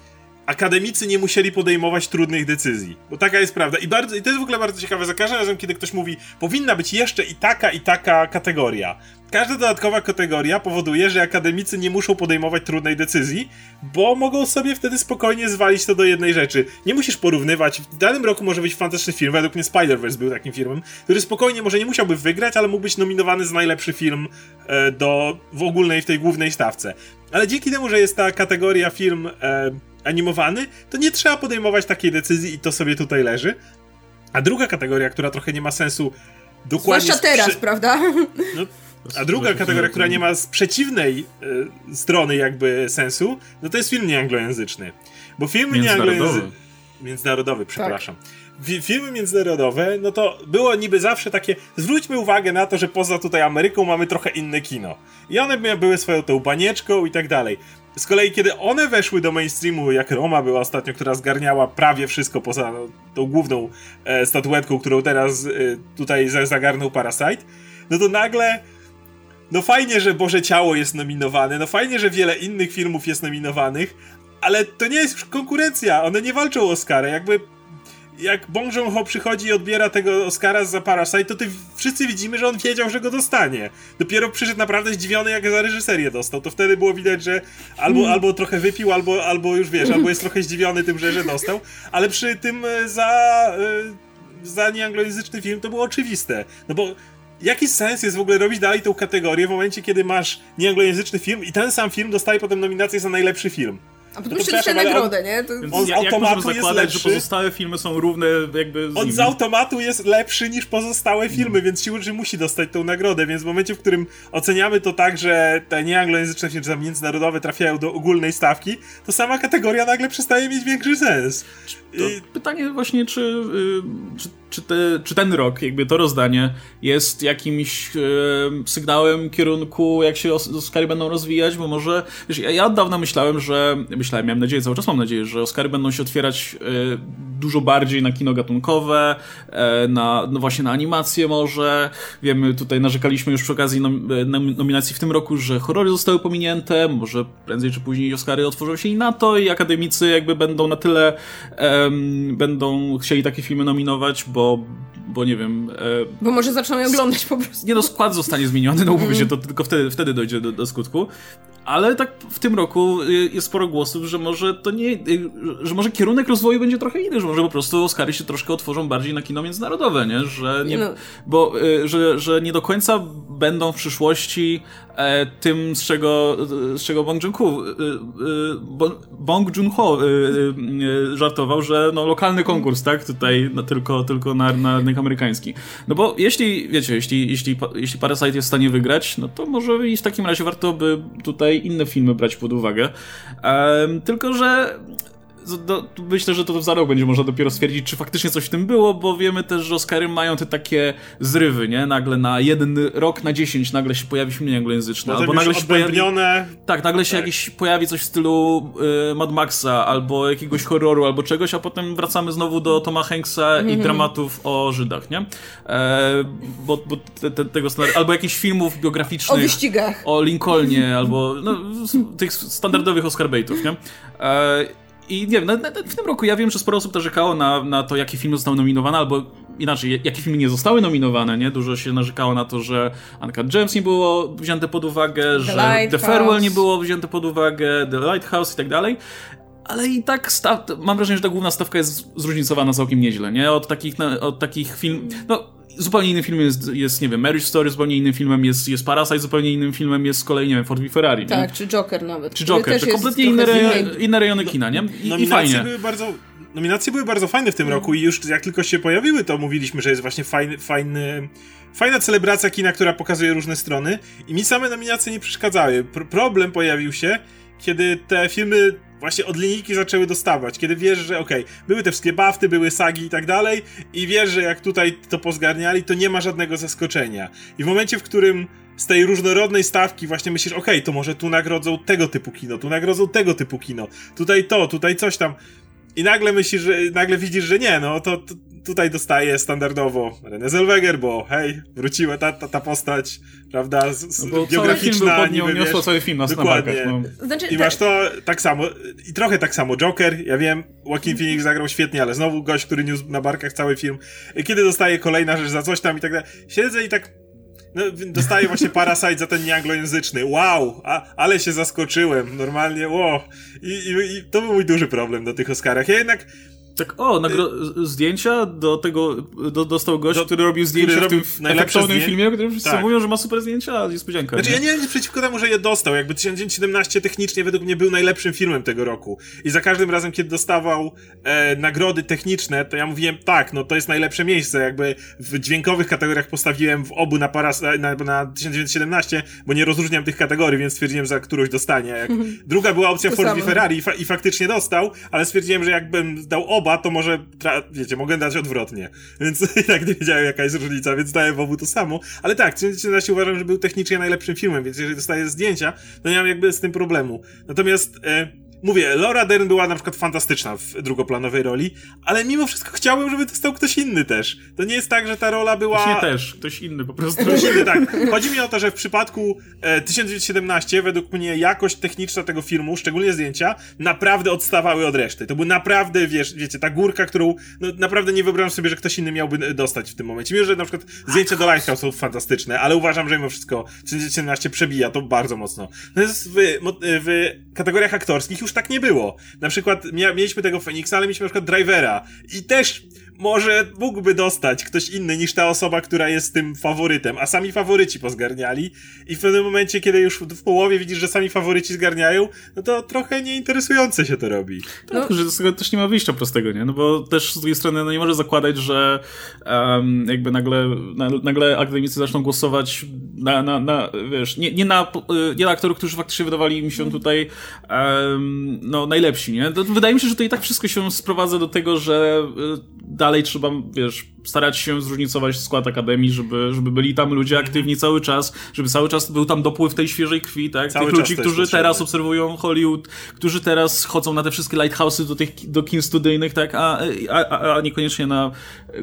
akademicy nie musieli podejmować trudnych decyzji. Bo taka jest prawda. I, bardzo, I to jest w ogóle bardzo ciekawe. Za każdym razem, kiedy ktoś mówi, powinna być jeszcze i taka, i taka kategoria. Każda dodatkowa kategoria powoduje, że akademicy nie muszą podejmować trudnej decyzji, bo mogą sobie wtedy spokojnie zwalić to do jednej rzeczy. Nie musisz porównywać. W danym roku może być fantastyczny film. Według mnie Spider-Verse był takim filmem, który spokojnie może nie musiałby wygrać, ale mógł być nominowany za najlepszy film e, do, w ogólnej, w tej głównej stawce. Ale dzięki temu, że jest ta kategoria film e, animowany, to nie trzeba podejmować takiej decyzji i to sobie tutaj leży. A druga kategoria, która trochę nie ma sensu dokładnie...
Zwłaszcza teraz, prawda?
No, a druga kategoria, która nie ma z przeciwnej y, strony jakby sensu, no to jest film nieanglojęzyczny. Bo filmy nieanglojęzyczne... Międzynarodowy, przepraszam. Tak filmy międzynarodowe, no to było niby zawsze takie, zwróćmy uwagę na to, że poza tutaj Ameryką mamy trochę inne kino. I one były swoją tą banieczką i tak dalej. Z kolei, kiedy one weszły do mainstreamu, jak Roma była ostatnio, która zgarniała prawie wszystko poza no, tą główną e, statuetką, którą teraz e, tutaj zagarnął Parasite, no to nagle no fajnie, że Boże Ciało jest nominowane, no fajnie, że wiele innych filmów jest nominowanych, ale to nie jest konkurencja, one nie walczą o Oscara, jakby jak Bong Joon-ho przychodzi i odbiera tego Oscara za Parasite, to ty wszyscy widzimy, że on wiedział, że go dostanie. Dopiero przyszedł naprawdę zdziwiony, jak za reżyserię dostał. To wtedy było widać, że albo, hmm. albo trochę wypił, albo, albo już wiesz, albo jest trochę zdziwiony tym, że, że dostał. Ale przy tym e, za, e, za nieanglojęzyczny film to było oczywiste. No bo jaki sens jest w ogóle robić dalej tą kategorię w momencie, kiedy masz nieanglojęzyczny film i ten sam film dostaje potem nominację za najlepszy film?
A potem jeszcze dostaje nagrodę, nie? To...
On z jak automatu jest lepszy. że pozostałe filmy są równe jakby z
On z automatu jest lepszy niż pozostałe filmy, hmm. więc siłą rzeczy musi dostać tą nagrodę, więc w momencie, w którym oceniamy to tak, że te nieanglojęzyczne filmy, czy międzynarodowe trafiają do ogólnej stawki, to sama kategoria nagle przestaje mieć większy sens.
I... Pytanie właśnie, czy, y, czy czy, te, czy ten rok, jakby to rozdanie, jest jakimś e, sygnałem kierunku, jak się Oscary będą rozwijać, bo może, wiesz, ja, ja od dawna myślałem, że, myślałem, miałem nadzieję, cały czas mam nadzieję, że Oscary będą się otwierać e, dużo bardziej na kino gatunkowe, e, na, no właśnie na animację może, wiemy, tutaj narzekaliśmy już przy okazji nom, nominacji w tym roku, że horrory zostały pominięte, może prędzej czy później Oscary otworzą się i na to i akademicy jakby będą na tyle, będą chcieli takie filmy nominować, bo bo, bo nie wiem... E,
bo może zaczną je oglądać po prostu.
Nie no, skład zostanie zmieniony, no umówmy się, to tylko wtedy, wtedy dojdzie do, do skutku. Ale tak w tym roku y, jest sporo głosów, że może to nie, y, że może kierunek rozwoju będzie trochę inny, że może po prostu Oscary się troszkę otworzą bardziej na kino międzynarodowe, nie? Że nie, no. bo, y, że, że nie do końca będą w przyszłości e, tym, z czego, z czego Bong Joon-ho Bong Joon-ho żartował, że no lokalny konkurs, tak? Tutaj no, tylko, tylko na, na rynek amerykański. No bo jeśli, wiecie, jeśli, jeśli, jeśli Parasite jest w stanie wygrać, no to może i w takim razie warto by tutaj inne filmy brać pod uwagę. Tylko, że do, myślę, że to za rok będzie można dopiero stwierdzić, czy faktycznie coś w tym było, bo wiemy też, że Oscary mają te takie zrywy, nie? Nagle na jeden rok na dziesięć nagle się pojawi film anglojęzyczny.
albo nagle się pojawi...
Tak, nagle się tak. jakieś pojawi coś w stylu y, Mad Maxa, albo jakiegoś horroru, albo czegoś, a potem wracamy znowu do Toma Hanksa mm -hmm. i mhm. dramatów o Żydach, nie? E, bo, bo te, te, tego albo jakichś filmów biograficznych.
O wyścigach.
O Lincolnie, albo no, tych standardowych Oscar baitów, nie? E, i nie wiem, na, na, w tym roku ja wiem, że sporo osób narzekało na, na to, jakie filmy zostały nominowane, albo inaczej, jakie filmy nie zostały nominowane, nie? Dużo się narzekało na to, że Uncut James nie było wzięte pod uwagę, The że Lighthouse. The Farewell nie było wzięte pod uwagę, The Lighthouse i tak dalej. Ale i tak staw, mam wrażenie, że ta główna stawka jest zróżnicowana całkiem nieźle, nie? Od takich, od takich film... No, zupełnie innym filmem jest, jest, nie wiem, Marriage Story, zupełnie innym filmem jest, jest Parasite, zupełnie innym filmem jest z kolei, nie wiem, Ford v Ferrari.
Tak, nie? czy Joker nawet.
Czy Joker, to kompletnie inne, re, inne rejony kina, nie? I,
i fajnie. Były bardzo, nominacje były bardzo fajne w tym roku i już jak tylko się pojawiły, to mówiliśmy, że jest właśnie fajny, fajny fajna celebracja kina, która pokazuje różne strony i mi same nominacje nie przeszkadzały. Pro problem pojawił się, kiedy te filmy właśnie od linijki zaczęły dostawać, kiedy wiesz, że okej, okay, były te wszystkie bafty, były sagi i tak dalej i wiesz, że jak tutaj to pozgarniali, to nie ma żadnego zaskoczenia. I w momencie, w którym z tej różnorodnej stawki właśnie myślisz, okej, okay, to może tu nagrodzą tego typu kino, tu nagrodzą tego typu kino, tutaj to, tutaj coś tam. I nagle myślisz, że nagle widzisz, że nie, no to, to tutaj dostaje standardowo René Zellweger, bo hej, wróciła ta, ta, ta postać, prawda, z,
no biograficzna. Cały film był pod cały film na Dokładnie.
No. Znaczy, I masz to tak samo, i trochę tak samo Joker, ja wiem, Joaquin Phoenix zagrał świetnie, ale znowu gość, który niósł na barkach cały film. Kiedy dostaje kolejna rzecz za coś tam i tak dalej. Siedzę i tak no, dostaję właśnie Parasite za ten nieanglojęzyczny. Wow! A, ale się zaskoczyłem. Normalnie, wow. I, i, I, to był mój duży problem do tych Oscarach. Ja jednak
tak, o, nagro- zdjęcia do tego do, dostał gość, do, który robił zdjęcia który w tym efektownym filmie, o którym wszyscy tak. mówią, że ma super zdjęcia, a niespodzianka.
Znaczy, nie? ja nie mam nic przeciwko temu, że je dostał. Jakby 1917 technicznie według mnie był najlepszym filmem tego roku. I za każdym razem, kiedy dostawał e, nagrody techniczne, to ja mówiłem, tak, no to jest najlepsze miejsce. Jakby w dźwiękowych kategoriach postawiłem w obu na, paras, na, na 1917, bo nie rozróżniam tych kategorii, więc stwierdziłem, że którąś dostanie. Jak druga była opcja Ford Ferrari i, fa i faktycznie dostał, ale stwierdziłem, że jakbym dał oba, to może, wiecie, mogę dać odwrotnie. Więc i tak nie wiedziałem, jaka jest różnica, więc dałem w obu to samo. Ale tak, 13 uważam, że był technicznie najlepszym filmem, więc jeżeli dostaję zdjęcia, to nie mam jakby z tym problemu. Natomiast e, mówię, Laura Dern była na przykład fantastyczna w drugoplanowej roli, ale mimo wszystko chciałbym, żeby to stał ktoś inny też. To nie jest tak, że ta rola była...
Nie też, ktoś inny po prostu.
Ktoś inny, tak. Chodzi mi o to, że w przypadku e, 1917 według mnie jakość techniczna tego filmu, szczególnie zdjęcia, naprawdę odstawały od reszty. To był naprawdę, wiesz, wiecie, ta górka, którą no, naprawdę nie wyobrażam sobie, że ktoś inny miałby dostać w tym momencie. Mimo, że na przykład zdjęcia do Lighthouse są fantastyczne, ale uważam, że mimo wszystko 1917 przebija to bardzo mocno. Natomiast w, w kategoriach aktorskich już tak nie było. Na przykład mia mieliśmy tego Phoenixa, ale mieliśmy na przykład Drivera i też może mógłby dostać ktoś inny niż ta osoba, która jest tym faworytem, a sami faworyci pozgarniali i w pewnym momencie, kiedy już w połowie widzisz, że sami faworyci zgarniają, no to trochę nieinteresujące się to robi.
Tak, no. że z tego też nie ma wyjścia prostego, nie? No bo też z drugiej strony no nie może zakładać, że um, jakby nagle, na, nagle akademicy zaczną głosować na, na, na wiesz, nie, nie, na, nie na aktorów, którzy faktycznie wydawali mi się tutaj um, no najlepsi, nie? To wydaje mi się, że to i tak wszystko się sprowadza do tego, że y, dalej trzeba, wiesz, starać się zróżnicować skład akademii, żeby, żeby byli tam ludzie aktywni cały czas, żeby cały czas był tam dopływ tej świeżej krwi, tak? Cały tych ludzi, którzy teraz obserwują Hollywood, którzy teraz chodzą na te wszystkie lighthouse'y do tych do kin studyjnych, tak? A, a, a niekoniecznie na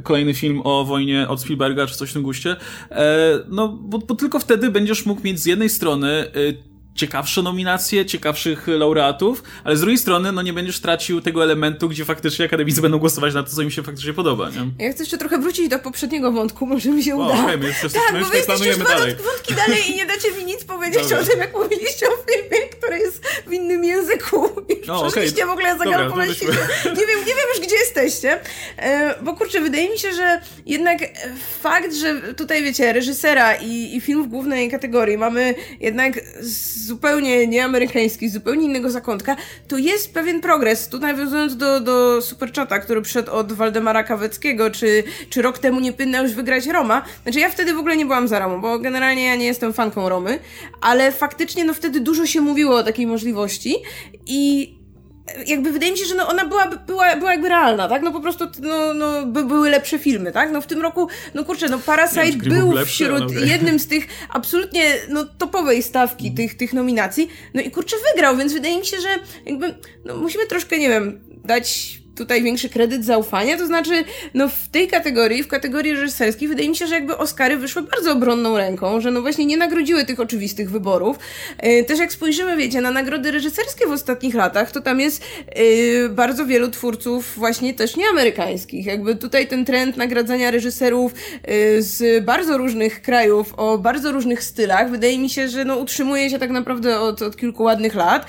kolejny film o wojnie od Spielberga czy coś w tym guście. E, no, bo, bo tylko wtedy będziesz mógł mieć z jednej strony y, ciekawsze nominacje, ciekawszych laureatów, ale z drugiej strony, no nie będziesz tracił tego elementu, gdzie faktycznie akademicy będą głosować na to, co im się faktycznie podoba, nie?
Ja chcę jeszcze trochę wrócić do poprzedniego wątku, może mi się uda.
Okay, my tak, my bo planujemy dalej.
wątki dalej i nie dacie mi nic powiedzieć Dobra. o tym, jak mówiliście o filmie, który jest w innym języku. O, okay. w ogóle zagrał pomyślcie. Nie wiem, nie wiem już, gdzie jesteście. E, bo kurczę, wydaje mi się, że jednak fakt, że tutaj, wiecie, reżysera i, i film w głównej kategorii mamy jednak z zupełnie nieamerykański, z zupełnie innego zakątka, to jest pewien progres. Tu nawiązując do, do Superchata, który przyszedł od Waldemara Kaweckiego, czy, czy rok temu nie już wygrać Roma. Znaczy ja wtedy w ogóle nie byłam za Romą, bo generalnie ja nie jestem fanką Romy, ale faktycznie no wtedy dużo się mówiło o takiej możliwości i jakby wydaje mi się, że no ona była, była, była jakby realna, tak? No po prostu no, no, by, były lepsze filmy, tak? No w tym roku, no kurczę, no Parasite wiem, był lepszy, wśród okay. jednym z tych absolutnie no, topowej stawki mm. tych, tych nominacji, no i kurczę wygrał, więc wydaje mi się, że jakby no, musimy troszkę, nie wiem, dać tutaj większy kredyt zaufania, to znaczy, no w tej kategorii, w kategorii reżyserskiej, wydaje mi się, że jakby Oscary wyszły bardzo obronną ręką, że no właśnie nie nagrodziły tych oczywistych wyborów. Yy, też jak spojrzymy, wiecie, na nagrody reżyserskie w ostatnich latach, to tam jest yy, bardzo wielu twórców właśnie też nieamerykańskich. Jakby tutaj ten trend nagradzania reżyserów yy, z bardzo różnych krajów, o bardzo różnych stylach, wydaje mi się, że no utrzymuje się tak naprawdę od, od kilku ładnych lat.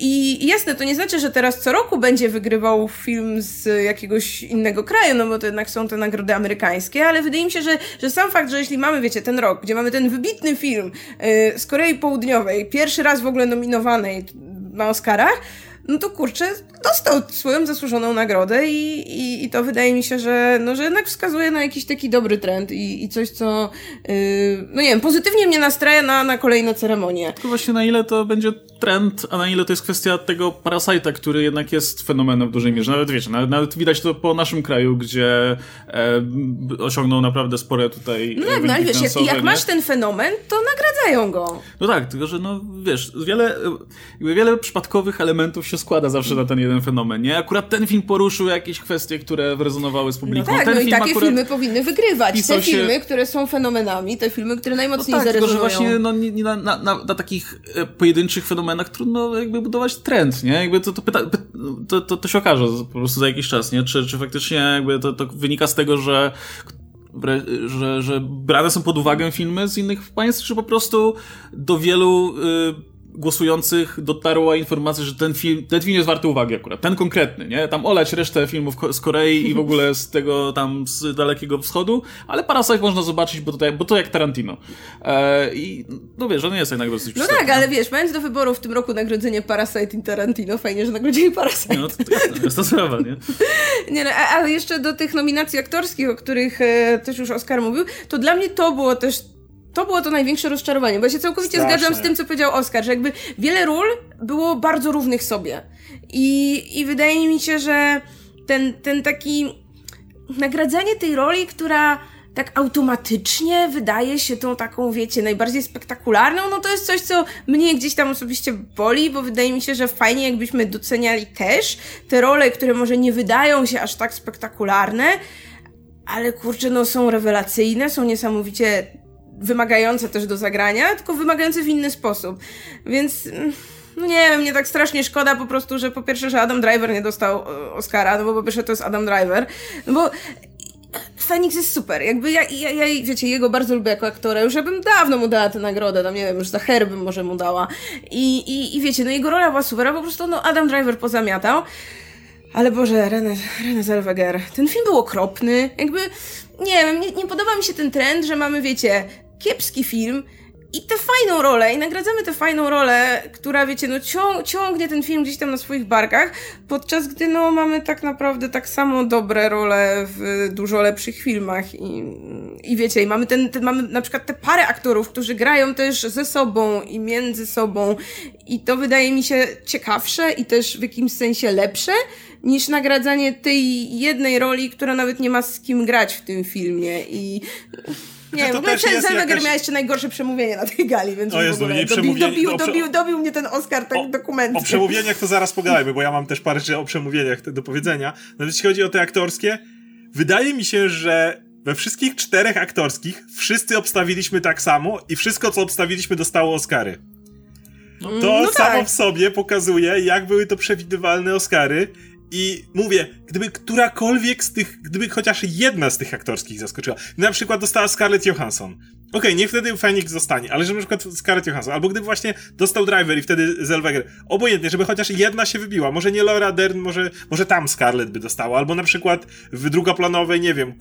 I jasne, to nie znaczy, że teraz co roku będzie wygrywał film film z jakiegoś innego kraju, no bo to jednak są te nagrody amerykańskie, ale wydaje mi się, że, że sam fakt, że jeśli mamy, wiecie, ten rok, gdzie mamy ten wybitny film yy, z Korei Południowej, pierwszy raz w ogóle nominowany na Oscarach, no to kurczę, dostał swoją zasłużoną nagrodę i, i, i, to wydaje mi się, że, no, że jednak wskazuje na jakiś taki dobry trend i, i coś, co, yy, no nie wiem, pozytywnie mnie nastraja na, na kolejne ceremonie.
Tylko właśnie na ile to będzie trend, a na ile to jest kwestia tego Parasite'a, który jednak jest fenomenem w dużej mierze. Nawet wiecie, nawet, nawet widać to po naszym kraju, gdzie e, osiągnął naprawdę spore tutaj
No tak, no ale wiesz, jak, jak masz ten fenomen, to nagradzają go.
No tak, tylko że no wiesz, wiele, wiele przypadkowych elementów się składa zawsze na ten jeden fenomen, nie? Akurat ten film poruszył jakieś kwestie, które rezonowały z publiką.
No tak,
ten
no i takie filmy powinny wygrywać. Te filmy, się... które są fenomenami, te filmy, które najmocniej no tak, zarezonują.
Tylko, że właśnie no, nie, nie na, na, na, na, takich e, pojedynczych fenomenach trudno jakby budować trend, nie? Jakby to, to, pyta, to, to, to się okaże po prostu za jakiś czas, nie? Czy, czy faktycznie jakby to, to wynika z tego, że że, że brane są pod uwagę filmy z innych państw, czy po prostu do wielu y, głosujących dotarła informacja, że ten film, ten film jest warty uwagi akurat, ten konkretny, nie? Tam olać resztę filmów z Korei i w ogóle z tego tam z Dalekiego Wschodu, ale Parasite można zobaczyć, bo to, bo to jak Tarantino. E, I no wiesz, on jest jednak dosyć
No tak, ale wiesz, mając do wyboru w tym roku nagrodzenie Parasite i Tarantino, fajnie, że nagrodzili Parasite.
No to, to jest to sprawa, nie?
nie no, ale jeszcze do tych nominacji aktorskich, o których e, też już Oscar mówił, to dla mnie to było też to było to największe rozczarowanie, bo ja się całkowicie Straszne. zgadzam z tym, co powiedział Oskar, że jakby wiele ról było bardzo równych sobie. I, i wydaje mi się, że ten, ten taki nagradzanie tej roli, która tak automatycznie wydaje się tą taką, wiecie, najbardziej spektakularną, no to jest coś, co mnie gdzieś tam osobiście boli, bo wydaje mi się, że fajnie jakbyśmy doceniali też te role, które może nie wydają się aż tak spektakularne, ale kurczę, no są rewelacyjne, są niesamowicie wymagające też do zagrania, tylko wymagające w inny sposób. Więc no nie wiem, mnie tak strasznie szkoda po prostu, że po pierwsze, że Adam Driver nie dostał e, Oscara, no bo po pierwsze to jest Adam Driver, no bo Phoenix jest super. Jakby ja, ja, ja, wiecie, jego bardzo lubię jako aktora. Już ja bym dawno mu dała tę nagrodę, tam nie wiem, już za herbym może mu dała. I, i, i wiecie, no jego rola była super, po prostu no Adam Driver pozamiatał. Ale Boże, René, René Zellweger, ten film był okropny. Jakby, nie wiem, nie, nie podoba mi się ten trend, że mamy, wiecie, kiepski film, i tę fajną rolę, i nagradzamy tę fajną rolę, która, wiecie, no cią ciągnie ten film gdzieś tam na swoich barkach, podczas gdy, no, mamy tak naprawdę tak samo dobre role w dużo lepszych filmach i, i wiecie, i mamy ten, ten, mamy na przykład te parę aktorów, którzy grają też ze sobą i między sobą i to wydaje mi się ciekawsze i też w jakimś sensie lepsze, niż nagradzanie tej jednej roli, która nawet nie ma z kim grać w tym filmie i nie, w ogóle Zellweger jakaś... miał jeszcze najgorsze przemówienie na tej gali, więc o Jezu, w ogóle nie dobił, dobił, dobił, dobił, mnie ten Oscar tak dokument.
O przemówieniach to zaraz pogadajmy, bo ja mam też parę rzeczy o przemówieniach do powiedzenia. No jeśli chodzi o te aktorskie, wydaje mi się, że we wszystkich czterech aktorskich wszyscy obstawiliśmy tak samo i wszystko, co obstawiliśmy, dostało Oscary. No, to no samo tak. w sobie pokazuje, jak były to przewidywalne Oscary i mówię, gdyby którakolwiek z tych, gdyby chociaż jedna z tych aktorskich zaskoczyła, na przykład dostała Scarlett Johansson, Okej, okay, niech wtedy Phoenix zostanie, ale żeby na przykład Scarlett Johansson, albo gdyby właśnie dostał Driver i wtedy Zellweger, obojętnie, żeby chociaż jedna się wybiła, może nie Laura Dern, może, może tam Scarlett by dostała, albo na przykład w drugoplanowej, nie wiem,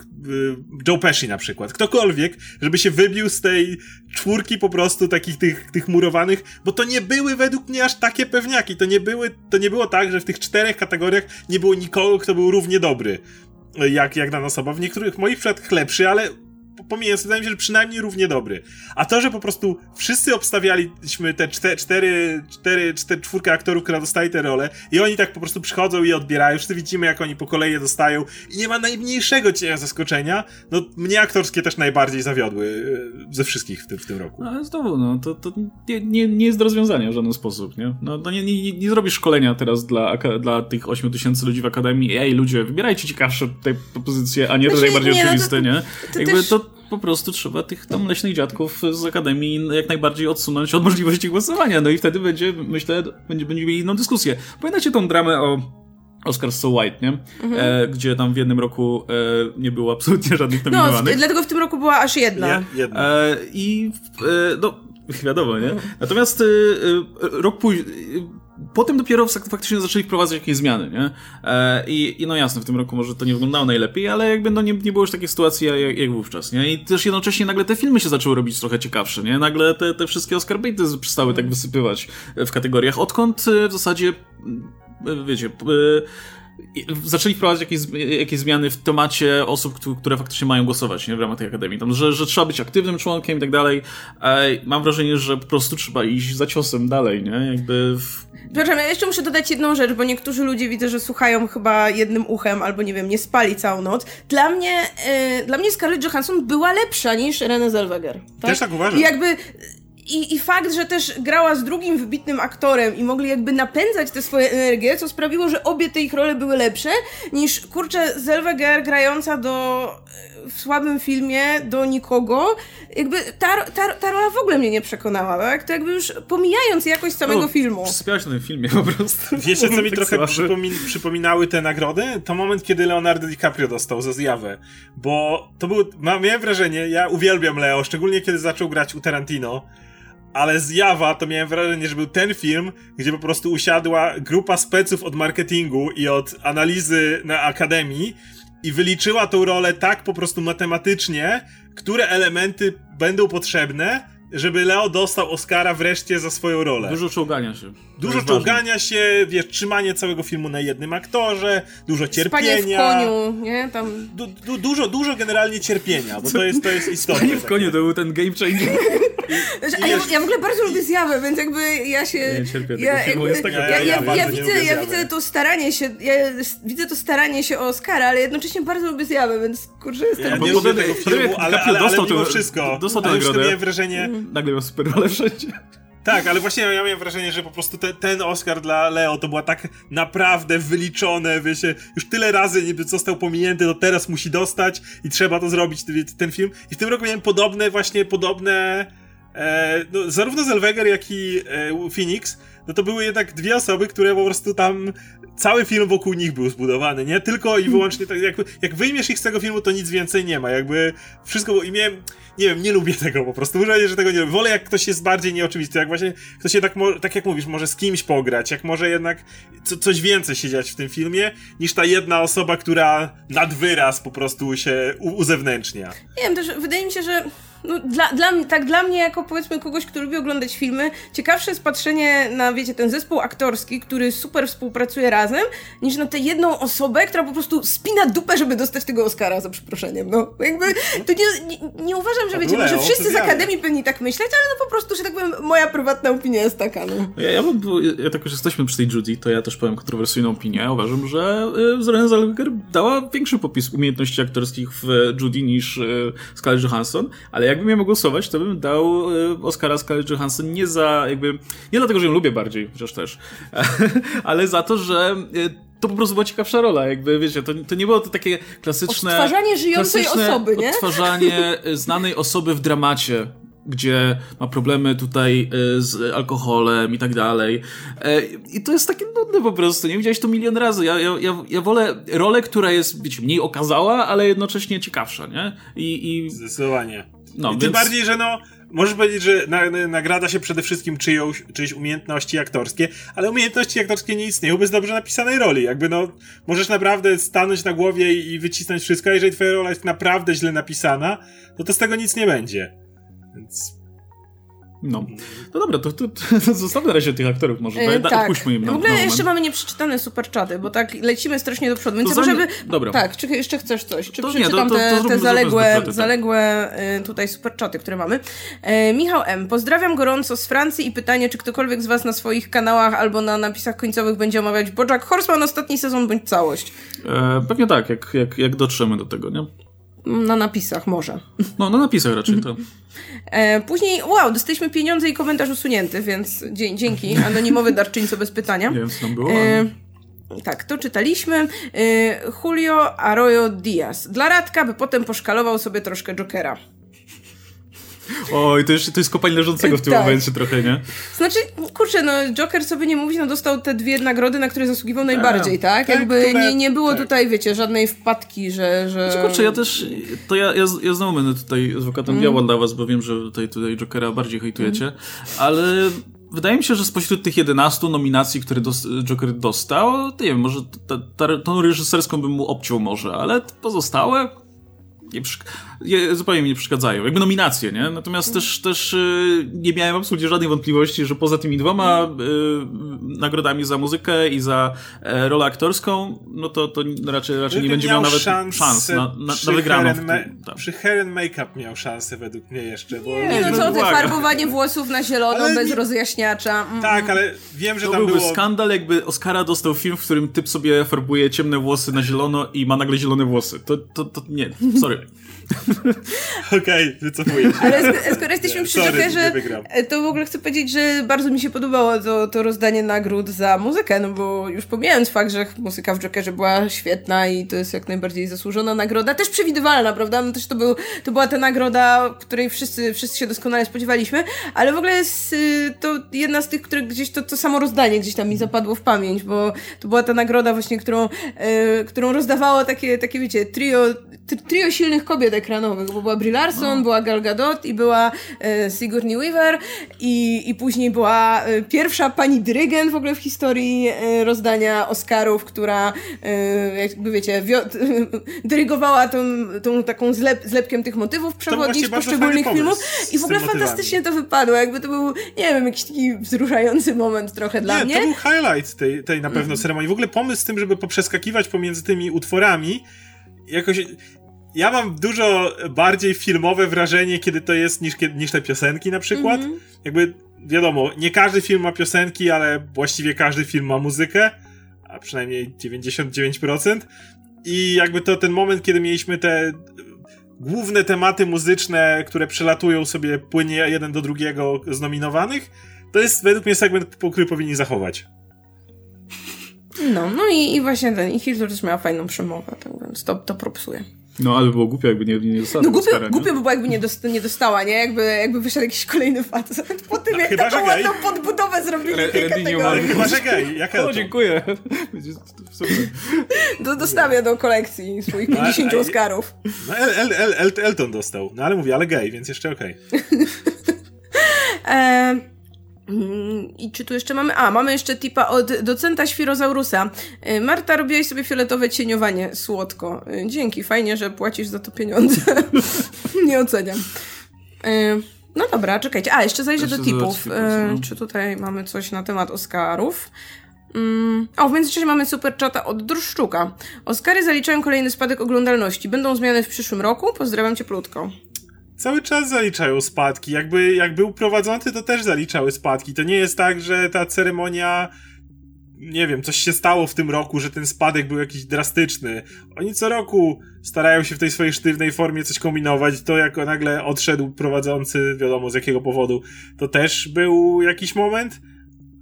Joe Pesci na przykład, ktokolwiek, żeby się wybił z tej czwórki po prostu takich tych, tych murowanych, bo to nie były według mnie aż takie pewniaki, to nie były, to nie było tak, że w tych czterech kategoriach nie było nikogo, kto był równie dobry jak, jak dana osoba. W niektórych moich przypadkach lepszy, ale pomijając, wydaje mi się, że przynajmniej równie dobry. A to, że po prostu wszyscy obstawialiśmy te cztery, cztery, cztery, cztery czwórkę aktorów, która dostaje te role i oni tak po prostu przychodzą i je odbierają, wszyscy widzimy, jak oni po kolei je dostają i nie ma najmniejszego cienia zaskoczenia, no mnie aktorskie też najbardziej zawiodły e, ze wszystkich w tym, w tym roku.
No, ale znowu, no, to, to nie, nie, nie jest do rozwiązania w żaden sposób, nie? No, to nie, nie, nie zrobisz szkolenia teraz dla, dla tych 8 tysięcy ludzi w Akademii, ej ludzie, wybierajcie ciekawsze te propozycje, a nie te najbardziej nie, oczywiste, no to, nie? To Jakby też... to po prostu trzeba tych tam leśnych dziadków z Akademii jak najbardziej odsunąć od możliwości głosowania. No i wtedy będzie, myślę, będzie, będziemy mieli inną dyskusję. Pamiętacie tą dramę o Oscar So White, nie? Mhm. E, gdzie tam w jednym roku e, nie było absolutnie żadnych no, nominowanych.
No, dlatego w tym roku była aż jedna.
Nie, jedna.
E, I e, no, wiadomo, nie? Mhm. Natomiast e, e, rok później potem dopiero faktycznie zaczęli wprowadzać jakieś zmiany, nie? E, i, I no jasne, w tym roku może to nie wyglądało najlepiej, ale jakby no nie, nie było już takiej sytuacji jak, jak wówczas, nie? I też jednocześnie nagle te filmy się zaczęły robić trochę ciekawsze, nie? Nagle te, te wszystkie Oscar baity przestały tak wysypywać w kategoriach, odkąd e, w zasadzie, e, wiecie, zaczęli wprowadzać jakieś, jakieś zmiany w temacie osób, które faktycznie mają głosować nie, w ramach tej akademii. Tam, że, że trzeba być aktywnym członkiem i tak dalej. Mam wrażenie, że po prostu trzeba iść za ciosem dalej, nie? Jakby. W...
Przepraszam, ja jeszcze muszę dodać jedną rzecz, bo niektórzy ludzie widzę, że słuchają chyba jednym uchem, albo nie wiem, nie spali całą noc. Dla mnie, yy, dla mnie Scarlett Johansson była lepsza niż Renée Zellweger.
Tak? Też tak uważam.
I jakby i, I fakt, że też grała z drugim wybitnym aktorem i mogli jakby napędzać tę swoją energię, co sprawiło, że obie te ich role były lepsze niż, kurczę, Zellweger grająca do w słabym filmie do nikogo, jakby ta, ta, ta rola w ogóle mnie nie przekonała, tak? To jakby już pomijając jakość samego no, filmu.
Przysypiałeś na tym filmie po prostu.
Wiecie, co mi tak trochę przypomin przypominały te nagrody? To moment, kiedy Leonardo DiCaprio dostał za zjawę, bo to był, miałem wrażenie, ja uwielbiam Leo, szczególnie kiedy zaczął grać u Tarantino, ale zjawa to miałem wrażenie, że był ten film, gdzie po prostu usiadła grupa speców od marketingu i od analizy na akademii i wyliczyła tą rolę tak po prostu matematycznie, które elementy będą potrzebne żeby Leo dostał Oscara wreszcie za swoją rolę.
Dużo czołgania się.
Dużo czołgania ważne. się, wiesz, trzymanie całego filmu na jednym aktorze, dużo cierpienia. Spanie
w koniu, nie? Tam...
Du, du, dużo, dużo generalnie cierpienia, bo to jest, to jest istotne.
Spanie w koniu to był ten game changer.
I, ja, ja, w ogóle bardzo lubię zjawę, więc jakby ja się...
Nie cierpię ja, jakby, jest taka...
ja, ja, ja, ja widzę, ja widzę to staranie się, ja widzę to staranie się o Oscara, ale jednocześnie bardzo lubię zjawę, więc kurczę jestem...
Ja nie lubię tego filmu, ale, ale, ale mimo wszystko, dostał tę nagrodę. wrażenie...
Nagle miał super rolę wszędzie.
Tak, ale właśnie ja miałem wrażenie, że po prostu te, ten Oscar dla Leo to była tak naprawdę wyliczone, wiecie, już tyle razy niby został pominięty, to teraz musi dostać i trzeba to zrobić, ten, film. I w tym roku miałem podobne, właśnie podobne, e, no, zarówno Zellweger, jak i e, Phoenix, no to były jednak dwie osoby, które po prostu tam cały film wokół nich był zbudowany, nie? Tylko i wyłącznie tak, jak, jak wyjmiesz ich z tego filmu, to nic więcej nie ma, jakby wszystko, i miałem, nie wiem, nie lubię tego po prostu, muszę że tego nie lubię. Wolę jak ktoś jest bardziej nieoczywisty, jak właśnie ktoś jednak, tak jak mówisz, może z kimś pograć, jak może jednak co, coś więcej się dziać w tym filmie, niż ta jedna osoba, która nad wyraz po prostu się uzewnętrznia.
Nie wiem, też wydaje mi się, że no, dla, dla, tak dla mnie, jako powiedzmy kogoś, kto lubi oglądać filmy, ciekawsze jest patrzenie na, wiecie, ten zespół aktorski, który super współpracuje razem, niż na tę jedną osobę, która po prostu spina dupę, żeby dostać tego Oscara, za przeproszeniem. No, jakby, to nie, nie, nie uważam, że wiecie, może wszyscy z Akademii powinni tak myśleć, ale no po prostu, że tak powiem, moja prywatna opinia jest taka, no.
Ja, ja, mam, ja tak już jesteśmy przy tej Judy, to ja też powiem kontrowersyjną opinię. Uważam, że y, Zeren Zellweger dała większy popis umiejętności aktorskich w Judy niż y, Scarlett Johansson, ale jakbym miał głosować, to bym dał e, Oscara Scarlett Johansson nie za jakby, nie dlatego, że ją lubię bardziej, chociaż też, ale za to, że e, to po prostu była ciekawsza rola, jakby, wiecie, to, to nie było to takie klasyczne...
Odtwarzanie żyjącej osoby, nie?
Odtwarzanie znanej osoby w dramacie, gdzie ma problemy tutaj e, z alkoholem i tak dalej. I to jest takie nudne po prostu, nie? Widziałeś to milion razy. Ja, ja, ja, ja wolę rolę, która jest, wiecie, mniej okazała, ale jednocześnie ciekawsza, nie? I, i...
Zdecydowanie. No, I więc... Tym bardziej, że no, możesz powiedzieć, że na, nagrada się przede wszystkim czyjąś, czyjeś umiejętności aktorskie, ale umiejętności aktorskie nie istnieją bez dobrze napisanej roli. Jakby no, możesz naprawdę stanąć na głowie i, i wycisnąć wszystko, a jeżeli twoja rola jest naprawdę źle napisana, to to z tego nic nie będzie. Więc
no. No dobra, to, to, to zostawmy na razie tych aktorów może. Yy, tak. Odpuśćmy im na,
W ogóle jeszcze mamy nieprzeczytane superczaty, bo tak lecimy strasznie do przodu, więc to może by... Dobra. Tak, czy jeszcze chcesz coś? Czy to przeczytam nie, to, to, te, te zaległe, tak. zaległe y, tutaj superczaty, które mamy? E, Michał M. Pozdrawiam gorąco z Francji i pytanie, czy ktokolwiek z was na swoich kanałach albo na napisach końcowych będzie omawiać Bojack Horseman ostatni sezon bądź całość?
E, pewnie tak, jak, jak, jak dotrzemy do tego, nie?
Na napisach może.
No, na napisach raczej to.
E, później, wow, dostaliśmy pieniądze i komentarz usunięty, więc dzięki. Anonimowy darczyńco bez pytania.
Nie wiem, co tam było. E,
tak, to czytaliśmy. E, Julio Arroyo Diaz. Dla Radka, by potem poszkalował sobie troszkę Jokera.
Oj, to, to jest kopalń leżącego w tym tak. momencie trochę, nie?
Znaczy, kurczę, no Joker sobie nie mówi, no dostał te dwie nagrody, na które zasługiwał najbardziej, tak? tak? Jakby nie, nie było tak. tutaj, wiecie, żadnej wpadki, że... że...
Znaczy, kurczę, ja też, to ja, ja, ja znowu będę tutaj adwokatem mm. diabła dla was, bo wiem, że tutaj, tutaj Jokera bardziej hejtujecie, mm. ale wydaje mi się, że spośród tych 11 nominacji, które dos Joker dostał, nie wiem, może tą reżyserską bym mu obciął może, ale pozostałe nie, zupełnie mi nie przeszkadzają. Jakby nominacje, nie? Natomiast też, też y, nie miałem absolutnie żadnej wątpliwości, że poza tymi dwoma y, nagrodami za muzykę i za e, rolę aktorską, no to, to raczej, raczej nie będzie miał, miał nawet szans na, na, na wygraną.
Tak. Przy hair and make-up miał szansę według mnie jeszcze. Bo
nie, no co ty, farbowanie włosów na zielono ale bez nie... rozjaśniacza.
Mm. Tak, ale wiem, że
to
tam
byłby
było...
skandal, jakby Oscara dostał film, w którym typ sobie farbuje ciemne włosy na zielono i ma nagle zielone włosy. To, to, to nie, sorry.
Okej, okay, wycofuję się.
Ale skoro jesteśmy przy Jokerze, to w ogóle chcę powiedzieć, że bardzo mi się podobało to, to rozdanie nagród za muzykę, no bo już pomijając fakt, że muzyka w Jokerze była świetna i to jest jak najbardziej zasłużona nagroda, też przewidywalna, prawda? No też to, był, to była ta nagroda, której wszyscy, wszyscy się doskonale spodziewaliśmy, ale w ogóle jest y, to jedna z tych, które gdzieś to, to samo rozdanie gdzieś tam mi zapadło w pamięć, bo to była ta nagroda właśnie, którą, y, którą rozdawało takie, takie wiecie, trio, trio silnych kobiet ekranowych, bo była Brie Larson, no. była Gal Gadot i była e, Sigourney Weaver i, i później była e, pierwsza pani dyrygent w ogóle w historii e, rozdania Oscarów, która e, jakby wiecie, dyrygowała tą, tą taką zlep, zlepkiem tych motywów przewodnich poszczególnych filmów i w ogóle fantastycznie to wypadło, jakby to był, nie wiem, jakiś taki wzruszający moment trochę dla
nie,
mnie.
to był highlight tej, tej na pewno mm. ceremonii. W ogóle pomysł z tym, żeby poprzeskakiwać pomiędzy tymi utworami, jakoś ja mam dużo bardziej filmowe wrażenie, kiedy to jest, niż, niż te piosenki na przykład. Mm -hmm. Jakby, wiadomo, nie każdy film ma piosenki, ale właściwie każdy film ma muzykę, a przynajmniej 99%. I jakby to ten moment, kiedy mieliśmy te główne tematy muzyczne, które przelatują sobie płynie jeden do drugiego z nominowanych, to jest według mnie segment, który powinni zachować.
No, no i, i właśnie ten, i Hitler też miała fajną przemowę, tak więc to, to propsuje.
No, ale było głupio, jakby nie, nie dostała.
No głupio, głupio by było, jakby nie, dosta, nie dostała, nie? Jakby, jakby wyszedł jakiś kolejny facet po tym, no, jak chyba, taką ładną podbudowę zrobili Re, tej
kategorii. Chyba, że gej. Jak
O, dziękuję.
Do, dostawię do kolekcji swoich 50 no, Oscarów.
No, El, El, El, El, Elton dostał. No, ale mówię, ale gej, więc jeszcze okej.
Okay. I czy tu jeszcze mamy? A, mamy jeszcze tipa od docenta Świrozaurusa. Y, Marta, robiłaś sobie fioletowe cieniowanie. Słodko. Y, dzięki, fajnie, że płacisz za to pieniądze. Nie oceniam. Y, no dobra, czekajcie. A, jeszcze zajrzę jeszcze do tipów. No. Czy tutaj mamy coś na temat Oscarów? Mm. O, w międzyczasie mamy super czata od Druszczuka. Oscary zaliczają kolejny spadek oglądalności. Będą zmiany w przyszłym roku? Pozdrawiam cieplutko
cały czas zaliczają spadki. Jakby jak był prowadzący, to też zaliczały spadki. To nie jest tak, że ta ceremonia nie wiem, coś się stało w tym roku, że ten spadek był jakiś drastyczny. Oni co roku starają się w tej swojej sztywnej formie coś kombinować. To jako nagle odszedł prowadzący, wiadomo z jakiego powodu, to też był jakiś moment.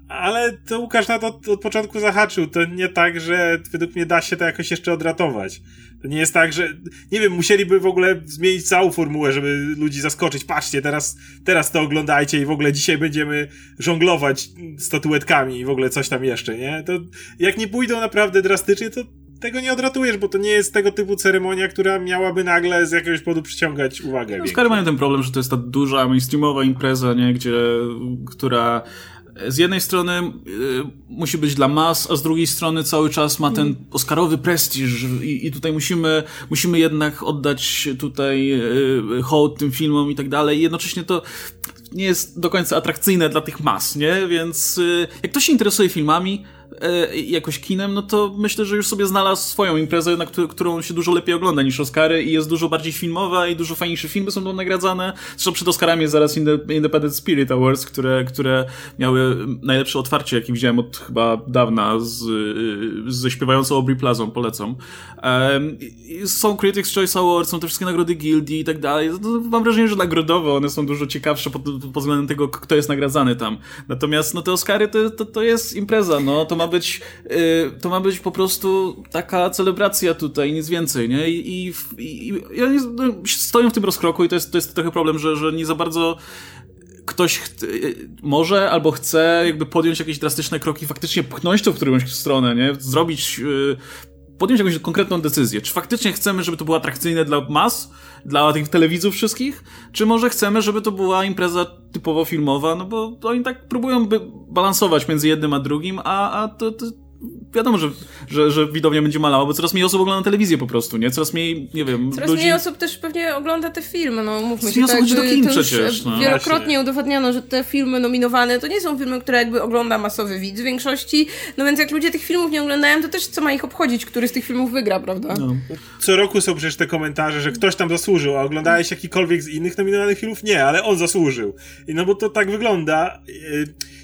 Ale to Łukasz na to od, od początku zahaczył. To nie tak, że według mnie da się to jakoś jeszcze odratować. To nie jest tak, że, nie wiem, musieliby w ogóle zmienić całą formułę, żeby ludzi zaskoczyć. Patrzcie, teraz, teraz to oglądajcie i w ogóle dzisiaj będziemy żonglować statuetkami i w ogóle coś tam jeszcze, nie? To jak nie pójdą naprawdę drastycznie, to tego nie odratujesz, bo to nie jest tego typu ceremonia, która miałaby nagle z jakiegoś powodu przyciągać uwagę.
No, Skoro mają ten problem, że to jest ta duża mainstreamowa impreza, nie? Gdzie, która z jednej strony y, musi być dla mas, a z drugiej strony cały czas ma ten mm. oscarowy prestiż i, i tutaj musimy, musimy jednak oddać tutaj y, hołd tym filmom i tak dalej. Jednocześnie to nie jest do końca atrakcyjne dla tych mas, nie? Więc y, jak ktoś się interesuje filmami, jakoś kinem, no to myślę, że już sobie znalazł swoją imprezę, na którą się dużo lepiej ogląda niż Oscary i jest dużo bardziej filmowa i dużo fajniejsze filmy są tam nagradzane. Zresztą przed Oscarami jest zaraz Independent Spirit Awards, które, które miały najlepsze otwarcie, jakie widziałem od chyba dawna z, ze śpiewającą Aubrey Plazą, polecam. Są Critics' Choice Awards, są te wszystkie nagrody Guildy i tak dalej. Mam wrażenie, że nagrodowo one są dużo ciekawsze pod, pod względem tego, kto jest nagradzany tam. Natomiast no te Oscary to, to, to jest impreza, no to ma być yy, to ma być po prostu taka celebracja tutaj, nic więcej, nie? I, i, i ja nie, no, stoję w tym rozkroku i to jest, to jest trochę problem, że, że nie za bardzo ktoś może albo chce jakby podjąć jakieś drastyczne kroki, faktycznie pchnąć to w którąś stronę, nie? Zrobić, yy, podjąć jakąś konkretną decyzję. Czy faktycznie chcemy, żeby to było atrakcyjne dla mas, dla tych telewizów wszystkich, czy może chcemy, żeby to była impreza typowo filmowa, no bo oni tak próbują by balansować między jednym a drugim, a, a to, to wiadomo, że, że, że widownia będzie malała, bo coraz mniej osób ogląda telewizję po prostu, nie? Coraz mniej, nie wiem,
Coraz ludzi... mniej osób też pewnie ogląda te filmy, no mówmy
się. Coraz mniej osób chodzi do kin przecież.
No. Wielokrotnie Właśnie. udowodniono, że te filmy nominowane to nie są filmy, które jakby ogląda masowy widz w większości, no więc jak ludzie tych filmów nie oglądają, to też co ma ich obchodzić, który z tych filmów wygra, prawda? No.
Co roku są przecież te komentarze, że ktoś tam zasłużył, a oglądałeś jakikolwiek z innych nominowanych filmów? Nie, ale on zasłużył. I no bo to tak wygląda.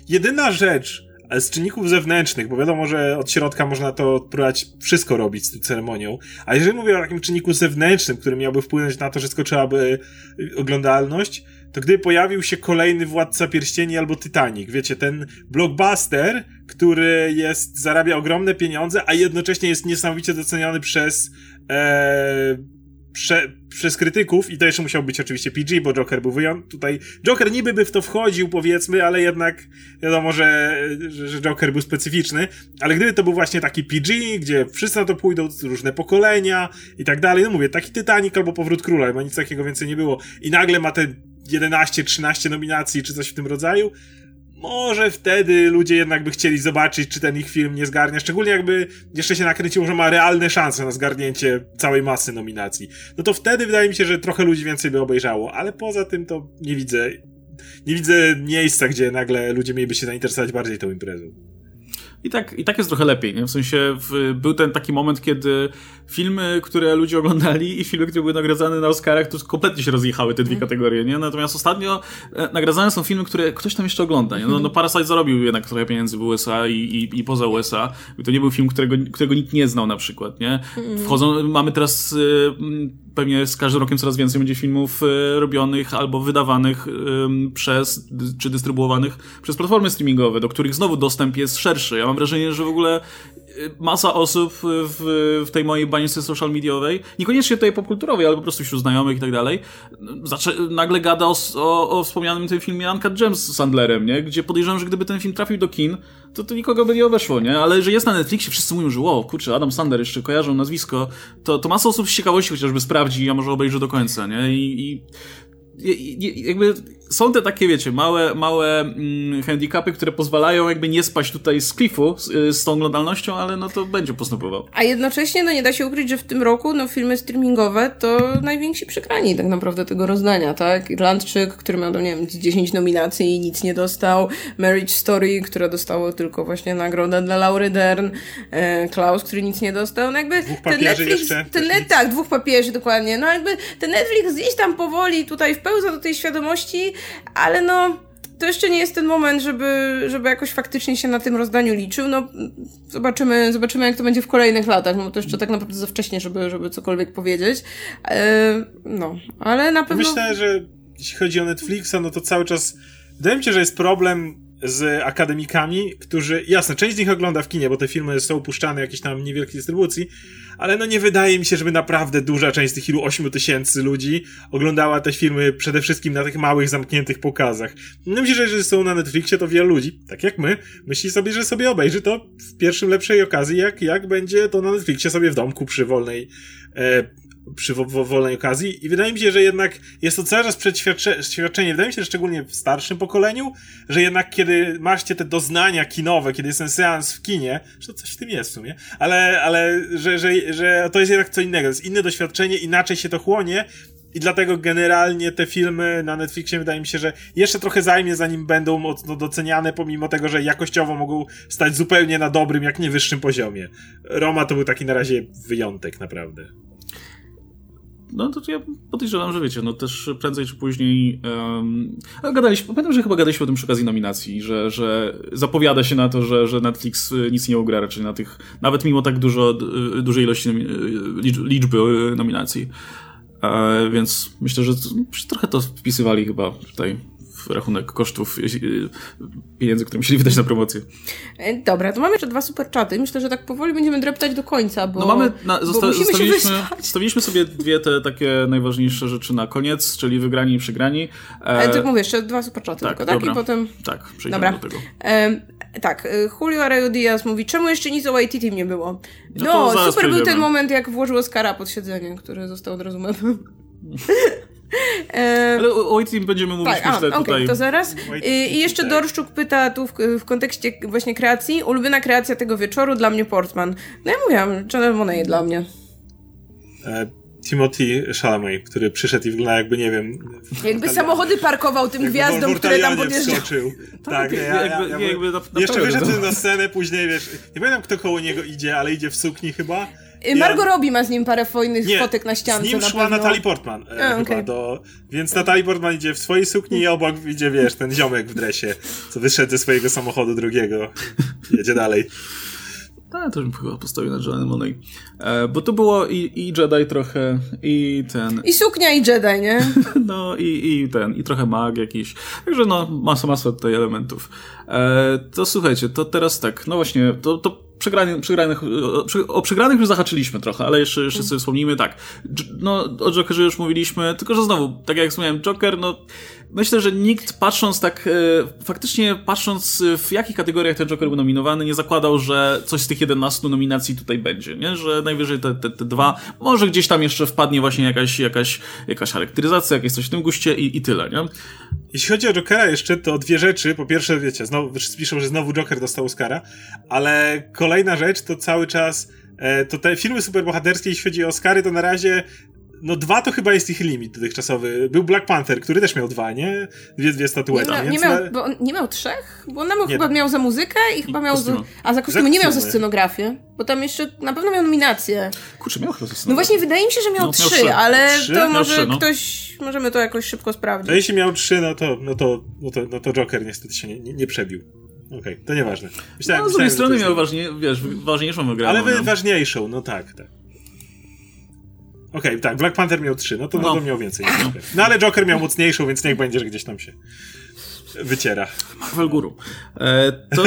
Jedyna rzecz, z czynników zewnętrznych, bo wiadomo, że od środka można to próbować wszystko robić z tą ceremonią, a jeżeli mówię o takim czynniku zewnętrznym, który miałby wpłynąć na to, że skoczyłaby y, oglądalność, to gdy pojawił się kolejny Władca Pierścieni albo Titanic, wiecie, ten blockbuster, który jest, zarabia ogromne pieniądze, a jednocześnie jest niesamowicie doceniony przez e, prze, przez krytyków i to jeszcze musiał być oczywiście PG, bo Joker był wyjątkowy. Tutaj Joker niby by w to wchodził, powiedzmy, ale jednak wiadomo, że, że, Joker był specyficzny, ale gdyby to był właśnie taki PG, gdzie wszyscy na to pójdą, różne pokolenia i tak dalej, no mówię, taki Titanic albo Powrót Króla, bo nic takiego więcej nie było i nagle ma te 11-13 nominacji czy coś w tym rodzaju, może wtedy ludzie jednak by chcieli zobaczyć, czy ten ich film nie zgarnia. Szczególnie jakby jeszcze się nakręciło, że ma realne szanse na zgarnięcie całej masy nominacji. No to wtedy wydaje mi się, że trochę ludzi więcej by obejrzało, ale poza tym to nie widzę. Nie widzę miejsca, gdzie nagle ludzie mieliby się zainteresować bardziej tą imprezą.
I tak, I tak jest trochę lepiej, nie? W sensie w, był ten taki moment, kiedy filmy, które ludzie oglądali i filmy, które były nagradzane na Oscarach, to kompletnie się rozjechały te dwie mm. kategorie, nie? Natomiast ostatnio e, nagradzane są filmy, które ktoś tam jeszcze ogląda, nie? No, no Parasite zarobił jednak trochę pieniędzy w USA i, i, i poza USA. I to nie był film, którego, którego nikt nie znał na przykład, nie? Mm. Wchodzą, mamy teraz y, pewnie z każdym rokiem coraz więcej będzie filmów y, robionych albo wydawanych y, przez, czy dystrybuowanych przez platformy streamingowe, do których znowu dostęp jest szerszy. Ja mam wrażenie, że w ogóle masa osób w, w tej mojej bańce social mediowej, niekoniecznie tej popkulturowej, ale po prostu wśród znajomych i tak dalej, nagle gada o, o, o wspomnianym tym filmie Uncut Gems z Sandlerem, nie? Gdzie podejrzewam, że gdyby ten film trafił do kin, to, to nikogo by nie obeszło, nie? Ale że jest na Netflixie, wszyscy mówią, że wow, kurczę, Adam Sandler, jeszcze kojarzą nazwisko, to, to masa osób z ciekawości chociażby sprawdzi, a może obejrzy do końca, nie? I, i jakby są te takie, wiecie, małe, małe mm, handicapy, które pozwalają jakby nie spaść tutaj z klifu z, z, tą oglądalnością, ale no to będzie postępował.
A jednocześnie, no nie da się ukryć, że w tym roku, no filmy streamingowe to najwięksi przegrani tak naprawdę tego rozdania, tak? Irlandczyk, który miał, nie wiem, 10 nominacji i nic nie dostał, Marriage Story, które dostało tylko właśnie nagrodę dla Laury Dern, e, Klaus, który nic nie dostał, no jakby
dwóch ten Netflix,
jeszcze, ten net, tak, dwóch papieży dokładnie, no jakby ten Netflix gdzieś tam powoli tutaj wpełza do tej świadomości, ale no, to jeszcze nie jest ten moment, żeby, żeby jakoś faktycznie się na tym rozdaniu liczył. No, zobaczymy, zobaczymy, jak to będzie w kolejnych latach. No, to jeszcze tak naprawdę za wcześnie, żeby, żeby cokolwiek powiedzieć. E, no, ale na pewno.
Myślę, że jeśli chodzi o Netflixa, no to cały czas. Wydaje mi się, że jest problem z akademikami, którzy, jasne, część z nich ogląda w kinie, bo te filmy są puszczane jakieś tam niewielkiej dystrybucji, ale no nie wydaje mi się, żeby naprawdę duża część z tych ilu 8 tysięcy ludzi oglądała te filmy przede wszystkim na tych małych, zamkniętych pokazach. No myślę, że jeżeli są na Netflixie, to wielu ludzi, tak jak my, myśli sobie, że sobie obejrzy to w pierwszym lepszej okazji, jak, jak będzie to na Netflixie sobie w domku przy wolnej e, przy wolnej okazji i wydaje mi się, że jednak jest to cały czas przeświadczenie, wydaje mi się, że szczególnie w starszym pokoleniu, że jednak kiedy macie te doznania kinowe, kiedy jest ten seans w kinie, że coś w tym jest w sumie, ale, ale że, że, że to jest jednak co innego, to jest inne doświadczenie, inaczej się to chłonie i dlatego generalnie te filmy na Netflixie wydaje mi się, że jeszcze trochę zajmie, zanim będą mocno doceniane, pomimo tego, że jakościowo mogą stać zupełnie na dobrym, jak nie wyższym poziomie. Roma to był taki na razie wyjątek, naprawdę.
No to ja podejrzewam, że wiecie, no też prędzej czy później um, gadaliśmy, pamiętam, że chyba gadaliśmy o tym przy okazji nominacji, że, że zapowiada się na to, że, że Netflix y, nic nie ugra raczej na tych, nawet mimo tak dużo, y, dużej ilości y, liczby nominacji. E, więc myślę, że trochę to wpisywali chyba tutaj rachunek kosztów pieniędzy, które musieli wydać na promocję.
E, dobra, to mamy jeszcze dwa super czaty. Myślę, że tak powoli będziemy dreptać do końca, bo,
no mamy,
na, zosta- musimy
zostawiliśmy, zostawiliśmy sobie dwie te takie najważniejsze rzeczy na koniec, czyli wygrani i przegrani.
E, Ale tak mówię, jeszcze dwa super czaty tak, tylko, tak? I potem...
Tak, przejdziemy dobra. do tego.
E, tak, y, Julio Arroyo Diaz mówi, czemu jeszcze nic o Waititi nie było? No, no super był ten moment, jak włożył Oscara pod siedzenie, który został od razu
E, Ale o White będziemy mówić tak, myślę a, okay,
to zaraz. I jeszcze tak. Dorszczuk pyta tu w, w, kontekście właśnie kreacji, ulubiona kreacja tego wieczoru dla mnie Portman. No ja mówiłam, Channel Monet dla mnie.
E, Timothy Chalamet, który przyszedł i wygląda jakby, nie wiem...
Jakby samochody parkował tym gwiazdom, które tam podjeżdżały.
Tak, tak nie, ja, ja, ja, jakby, na, na Jeszcze wyszedł na scenę, później, wiesz, nie pamiętam kto koło niego idzie, ale idzie w sukni chyba
Margot. Robbie ma z nim parę fajnych nie, fotek na ściance.
Z nim
na
szła
pewno.
Natalie Portman. E, A, okay. do... Więc Natalie Portman idzie w swojej sukni i obok idzie, wiesz, ten ziomek w dresie, co wyszedł ze swojego samochodu drugiego. Jedzie dalej.
No, to bym chyba postawił na Joanne Monet. E, bo tu było i, i Jedi trochę, i ten...
I suknia, i Jedi, nie?
no, i, i ten, i trochę mag jakiś. Także no, masa, masa tutaj elementów. E, to słuchajcie, to teraz tak, no właśnie, to, to przegranych, przegranych, o przegranych już zahaczyliśmy trochę, ale jeszcze, jeszcze sobie wspomnijmy, tak, no o Jokerze już mówiliśmy, tylko że znowu, tak jak wspomniałem, Joker, no myślę, że nikt patrząc tak, e, faktycznie patrząc w jakich kategoriach ten Joker był nominowany, nie zakładał, że coś z tych 11 nominacji tutaj będzie, nie? Że najwyżej te, te, te dwa, może gdzieś tam jeszcze wpadnie właśnie jakaś, jakaś, jakaś charakteryzacja, jakieś coś w tym guście i, i tyle, nie?
Jeśli chodzi o Jokera jeszcze, to dwie rzeczy. Po pierwsze, wiecie, znowu piszą, że znowu Joker dostał Oscara, ale kolejna rzecz to cały czas e, to te filmy superbohaterskie, jeśli chodzi o Oscary, to na razie no dwa to chyba jest ich limit dotychczasowy. Był Black Panther, który też miał dwa, nie? Dwie, dwie statuety.
Nie, nie, miał, bo on nie miał trzech? Bo on nam chyba miał za muzykę i chyba miał za... A za kostiumy nie miał za scenografię. Bo tam jeszcze na pewno miał nominację.
Kurczę, miał chyba za
scenografię. No właśnie, wydaje mi się, że miał no, trzy, miał ale trzy? to może trzy, no. ktoś... Możemy to jakoś szybko sprawdzić.
No jeśli miał trzy, no to, no to, no to, no to Joker niestety się nie, nie, nie przebił. Okej, okay, to nieważne.
Myślałem, no, z drugiej strony miał ważnie, wiesz, ważniejszą wygraną.
Ale no. ważniejszą, no tak, tak. Okej, okay, tak, Black Panther miał trzy, no to, no. miał więcej. No ale Joker miał mocniejszą, więc niech będzie, że gdzieś tam się wyciera.
Marvel Guru. E, to,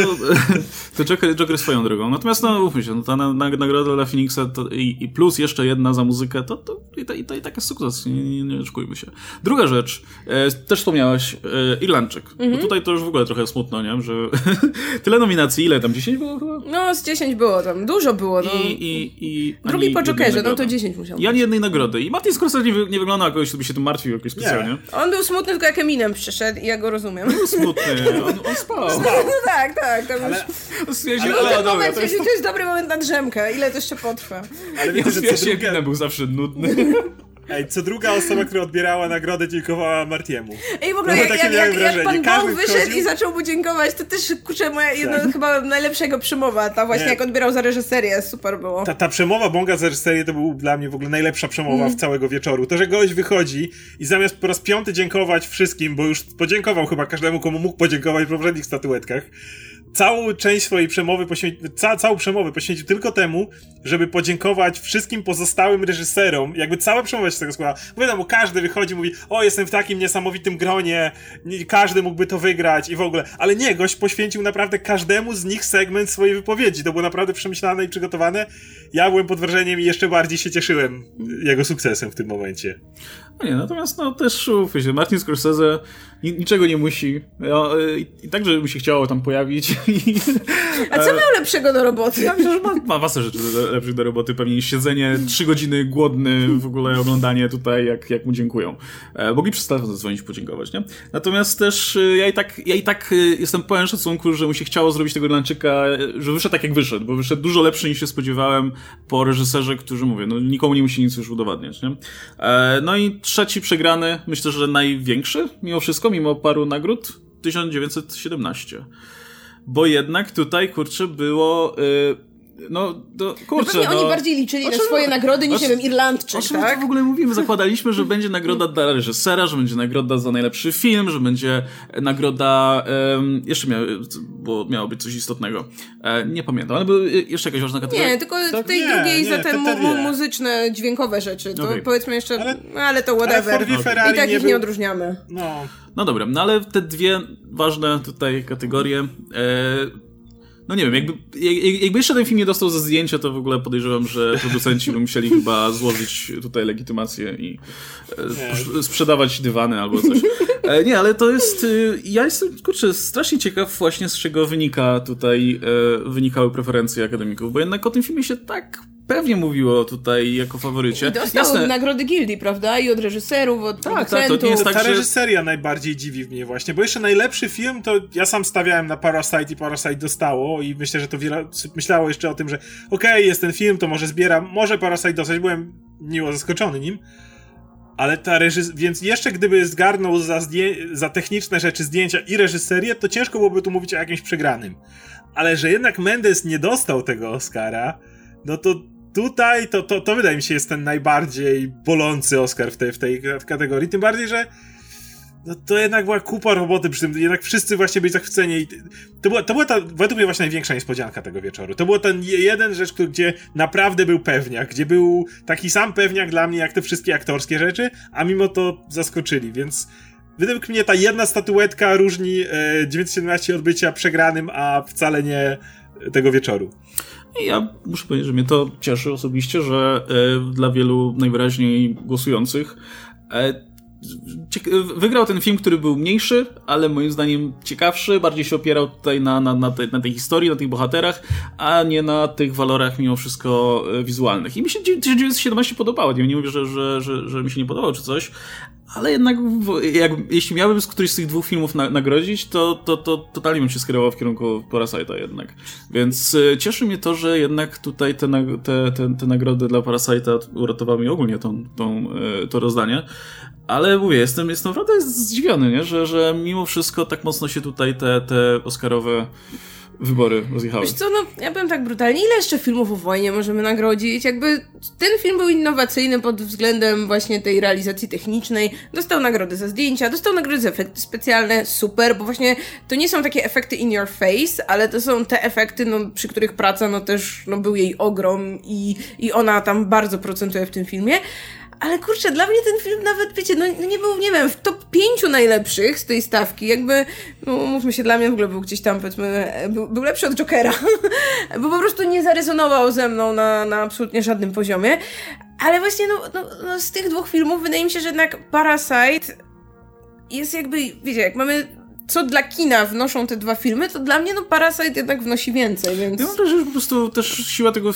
to Joker, Joker swoją drogą. Natomiast no, mówmy się, no, ta nagroda dla Phoenixa to, i, i, plus jeszcze jedna za muzykę, to, to, i, to, i, to, i tak jest sukces, nie, nie, nie oczekujmy się. Druga rzecz, e, też wspomniałaś, e, Irlandczyk. Mhm. Bo tutaj to już w ogóle trochę smutno, nie? Że tyle nominacji, ile tam, 10 było chyba?
No, z 10 było tam, dużo było. No.
I, i, i
Drugi po Jokerze, no to 10 musiał
Ja nie jednej nagrody. I Martin Scorsese nie, nie wygląda jakoś, by się tu martwił jakoś specjalnie. Nie.
On był smutny, tylko jak Eminem przyszedł i ja go rozumiem
był smutny, on, on spał. No,
tak, tak. Tam ale, już... Ale, ale, moment, to, jest... to jest dobry moment na drzemkę. Ile to jeszcze potrwa?
Ale wiecie, że co druga... był zawsze nudny.
Ej, co druga osoba, która odbierała nagrodę, dziękowała Martiemu.
Ej, w ogóle no, jak, jak, jak, jak pan wyszedł chodził... i zaczął mu dziękować, to też, kurczę, moja jedna tak. chyba najlepszego przemowa, ta właśnie, Nie. jak odbierał za reżyserię, super było.
Ta, ta przemowa Bonga za reżyserię to był dla mnie w ogóle najlepsza przemowa mm. w całego wieczoru. To, że gość wychodzi i zamiast po raz piąty dziękować wszystkim, bo już podziękował chyba każdemu, komu mógł podziękować w poprzednich statuetkach, całą część swojej przemowy poświęcił, ca, całą przemowę poświęcił tylko temu, żeby podziękować wszystkim pozostałym reżyserom. Jakby cała przemowa się z tego składa. Bo wiadomo, każdy wychodzi mówi, o jestem w takim niesamowitym gronie, każdy mógłby to wygrać i w ogóle. Ale nie, gość poświęcił naprawdę każdemu z nich segment swojej wypowiedzi. To było naprawdę przemyślane i przygotowane. Ja byłem pod wrażeniem i jeszcze bardziej się cieszyłem jego sukcesem w tym momencie.
No nie, natomiast no też się, Martin Scorsese niczego nie musi. Y, I także by się chciało tam pojawić.
A co miał lepszego do roboty?
Ja myślę, że ma, ma masę rzeczy do, lepszych do roboty. Pewnie niż siedzenie trzy godziny głodny, w ogóle oglądanie tutaj, jak, jak mu dziękują. E, mogli przez telefon zadzwonić, podziękować, nie? Natomiast też y, ja i tak, ja i tak jestem pełen szacunku, że mu się chciało zrobić tego Irlandczyka, że wyszedł tak jak wyszedł, bo wyszedł dużo lepszy niż się spodziewałem po reżyserze, którzy mówię, no nikomu nie musi nic już udowadniać, nie? E, no i trzeci przegrany, myślę, że największy mimo wszystko, mimo paru nagród, 1917. Bo jednak tutaj, kurczę, było... Yy, no, to, kurczę,
no,
no,
oni bardziej liczyli na swoje nagrody niż, nie wiem, Irlandczyk, o czym tak?
w ogóle mówimy? Zakładaliśmy, że będzie nagroda dla reżysera, że będzie nagroda za najlepszy film, że będzie nagroda... Um, jeszcze miało, bo miało być coś istotnego. E, nie pamiętam, ale były jeszcze jakaś ważna kategoria?
Nie, tylko tak? tej nie, drugiej nie, za te mu, mu, muzyczne, dźwiękowe rzeczy. To okay. powiedzmy jeszcze... Ale, no, ale to whatever. Ale I tak ich nie odróżniamy.
No. no dobra, no ale te dwie ważne tutaj kategorie... E, no nie wiem, jakby, jakby jeszcze ten film nie dostał za zdjęcia, to w ogóle podejrzewam, że producenci by musieli chyba złożyć tutaj legitymację i e, sprzedawać dywany albo coś. E, nie, ale to jest, e, ja jestem, kurczę, strasznie ciekaw właśnie z czego wynika tutaj, e, wynikały preferencje akademików, bo jednak o tym filmie się tak pewnie mówiło tutaj jako faworycie.
I dostał Jasne. nagrody gildii, prawda? I od reżyserów, od tak, producentów. Tak, to nie jest
tak, Ta że... reżyseria najbardziej dziwi mnie właśnie, bo jeszcze najlepszy film to ja sam stawiałem na Parasite i Parasite dostało i myślę, że to wiele myślało jeszcze o tym, że okej, okay, jest ten film, to może zbieram, może Parasite dostać, byłem miło zaskoczony nim. Ale ta reżys... Więc jeszcze gdyby zgarnął za, zdję... za techniczne rzeczy zdjęcia i reżyserię, to ciężko byłoby tu mówić o jakimś przegranym. Ale że jednak Mendes nie dostał tego Oscara, no to tutaj to, to, to wydaje mi się jest ten najbardziej bolący Oscar w tej, w tej kategorii. Tym bardziej, że no to jednak była kupa roboty przy tym, jednak wszyscy właśnie byli zachwyceni to była, to była ta, według mnie właśnie największa niespodzianka tego wieczoru. To był ten jeden rzecz, gdzie naprawdę był pewniak, gdzie był taki sam pewniak dla mnie jak te wszystkie aktorskie rzeczy, a mimo to zaskoczyli, więc według mnie ta jedna statuetka różni e, 917 odbycia przegranym, a wcale nie tego wieczoru.
I ja muszę powiedzieć, że mnie to cieszy osobiście, że e, dla wielu najwyraźniej głosujących e, wygrał ten film, który był mniejszy, ale moim zdaniem ciekawszy, bardziej się opierał tutaj na, na, na, tej, na tej historii, na tych bohaterach, a nie na tych walorach mimo wszystko e, wizualnych. I mi się 1917 podobało, nie, mówię, że, że, że, że mi się nie podobało czy coś, ale jednak jak, jeśli miałbym z któryś z tych dwóch filmów na, nagrodzić, to, to, to totalnie bym się skierował w kierunku Parasite'a jednak. Więc y, cieszy mnie to, że jednak tutaj te, te, te, te nagrody dla Parasite'a uratowały mi ogólnie tą, tą, y, to rozdanie. Ale mówię, jestem, jestem naprawdę zdziwiony, nie? Że, że mimo wszystko tak mocno się tutaj te, te Oscarowe wybory rozjechały.
Wiesz co, no ja powiem tak brutalnie, ile jeszcze filmów o wojnie możemy nagrodzić? Jakby ten film był innowacyjny pod względem właśnie tej realizacji technicznej, dostał nagrody za zdjęcia, dostał nagrody za efekty specjalne, super, bo właśnie to nie są takie efekty in your face, ale to są te efekty, no, przy których praca, no też, no był jej ogrom i, i ona tam bardzo procentuje w tym filmie, ale kurczę, dla mnie ten film nawet, wiecie, no, no nie był, nie wiem, w top pięciu najlepszych z tej stawki. Jakby, no mówmy się, dla mnie w ogóle był gdzieś tam, powiedzmy, był, był lepszy od Jokera. bo po prostu nie zarezonował ze mną na, na absolutnie żadnym poziomie. Ale właśnie, no, no, no z tych dwóch filmów wydaje mi się, że jednak Parasite jest jakby, wiecie, jak mamy co dla kina wnoszą te dwa filmy, to dla mnie no Parasite jednak wnosi więcej, więc...
Ja mam wrażenie, że po prostu też siła tego,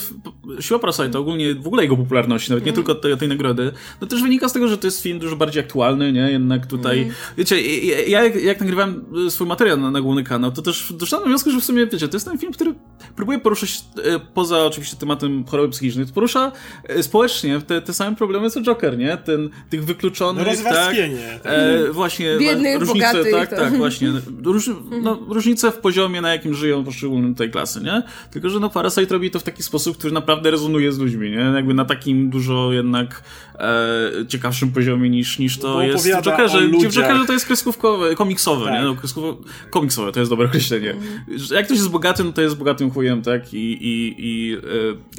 siła Parasite, ogólnie w ogóle jego popularności, nawet nie mm. tylko tej, tej nagrody, no też wynika z tego, że to jest film dużo bardziej aktualny, nie? Jednak tutaj, mm. wiecie, ja jak, jak nagrywałem e, swój materiał na, na główny kanał, to też doszedłem do wniosku, że w sumie, wiecie, to jest ten film, który próbuje poruszać, e, poza oczywiście tematem choroby psychicznej, to porusza e, społecznie te, te same problemy co Joker, nie? Ten, tych wykluczonych,
no tak?
E, właśnie,
Biednych,
różnice,
bogatych,
tak, tak, tak, właśnie właśnie róż, no, różnice w poziomie, na jakim żyją poszczególne tej klasy, nie? Tylko, że no Parasite robi to w taki sposób, który naprawdę rezonuje z ludźmi, nie? Jakby na takim dużo jednak e, ciekawszym poziomie niż, niż to Bo jest w Jokerze. W Jokerze to jest kreskówkowe, komiksowe, tak. nie? No, kreskówko, komiksowe, to jest dobre określenie. Mm. Jak ktoś jest bogaty, no to jest bogatym chujem, tak? I, i, i,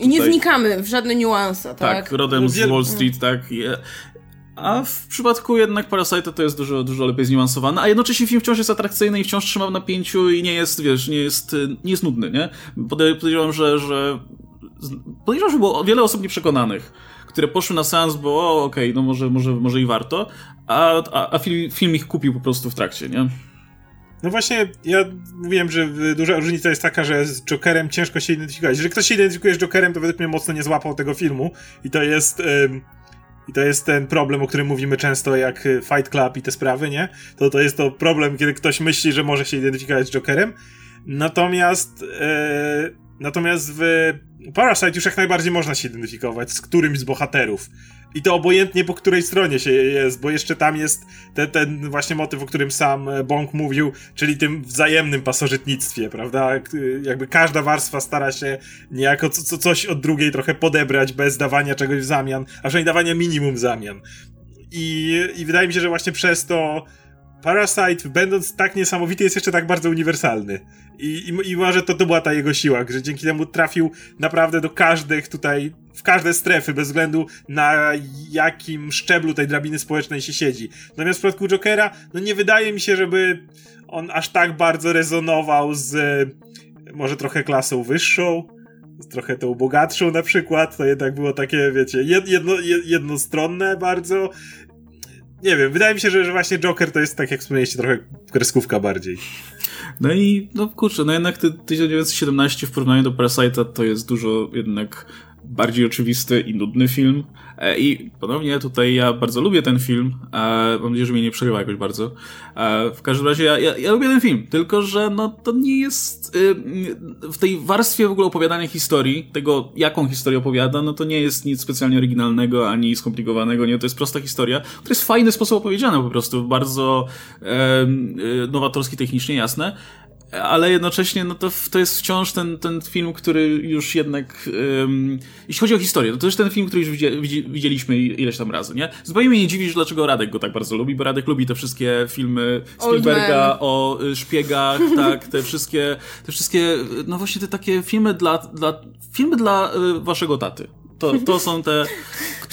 e, I nie wnikamy w żadne niuanse, tak?
Tak, rodem z Wall Street, tak? I, a w przypadku jednak Parasite to jest dużo, dużo lepiej zniuansowane, a jednocześnie film wciąż jest atrakcyjny i wciąż trzyma w napięciu i nie jest, wiesz, nie jest, nie jest nudny, nie? Podejrzewam, że, że podejrzewam, że było wiele osób nieprzekonanych, które poszły na seans, bo okej, okay, no może, może, może i warto, a, a, a film, film ich kupił po prostu w trakcie, nie?
No właśnie, ja wiem, że duża różnica jest taka, że z Jokerem ciężko się identyfikować. Jeżeli ktoś się identyfikuje z Jokerem, to według mnie mocno nie złapał tego filmu i to jest... i to jest ten problem, o którym mówimy często, jak y, Fight Club i te sprawy, nie? To to jest to problem, kiedy ktoś myśli, że może się identyfikować z Jokerem. Natomiast, e, natomiast w Parasite już jak najbardziej można się identyfikować z którymś z bohaterów. I to obojętnie po której stronie się jest, bo jeszcze tam jest ten, ten właśnie motyw, o którym sam e, Bong mówił, czyli tym wzajemnym pasożytnictwie, prawda? Jakby każda warstwa stara się niejako co, co, coś od drugiej trochę podebrać bez dawania czegoś w zamian, a przynajmniej dawania minimum zamian. I, I wydaje mi się, że właśnie przez to Parasite, będąc tak niesamowity, jest jeszcze tak bardzo uniwersalny. I, i, i może to, to była ta jego siła, że dzięki temu trafił naprawdę do każdych tutaj, w każde strefy, bez względu na jakim szczeblu tej drabiny społecznej się siedzi. Natomiast w przypadku Jokera, no nie wydaje mi się, żeby on aż tak bardzo rezonował z może trochę klasą wyższą, z trochę tą bogatszą na przykład, to jednak było takie, wiecie, jedno, jednostronne bardzo nie wiem, wydaje mi się, że, że właśnie Joker to jest, tak jak wspomnieliście, trochę kreskówka bardziej.
No i, no kurczę, no jednak 1917 w porównaniu do Parasite'a to jest dużo jednak bardziej oczywisty i nudny film. E, I ponownie tutaj ja bardzo lubię ten film. Mam nadzieję, że mnie nie przerywa jakoś bardzo. W każdym razie ja, ja, ja lubię ten film, tylko że no, to nie jest y, w tej warstwie w ogóle opowiadania historii, tego jaką historię opowiada, no to nie jest nic specjalnie oryginalnego ani skomplikowanego, nie, to jest prosta historia, która jest fajny sposób opowiedziana po prostu, bardzo e, nowatorski technicznie, jasne ale jednocześnie no to, to jest wciąż ten, ten film, który już jednak um, jeśli chodzi o historię, to, to jest ten film, który już widzieliśmy ileś tam razy, nie? Zupełnie mnie nie dziwi, dlaczego Radek go tak bardzo lubi, bo Radek lubi te wszystkie filmy Spielberga o y, szpiegach, tak, te wszystkie, te wszystkie, no właśnie te takie filmy dla, dla filmy dla y, waszego taty. To, to są te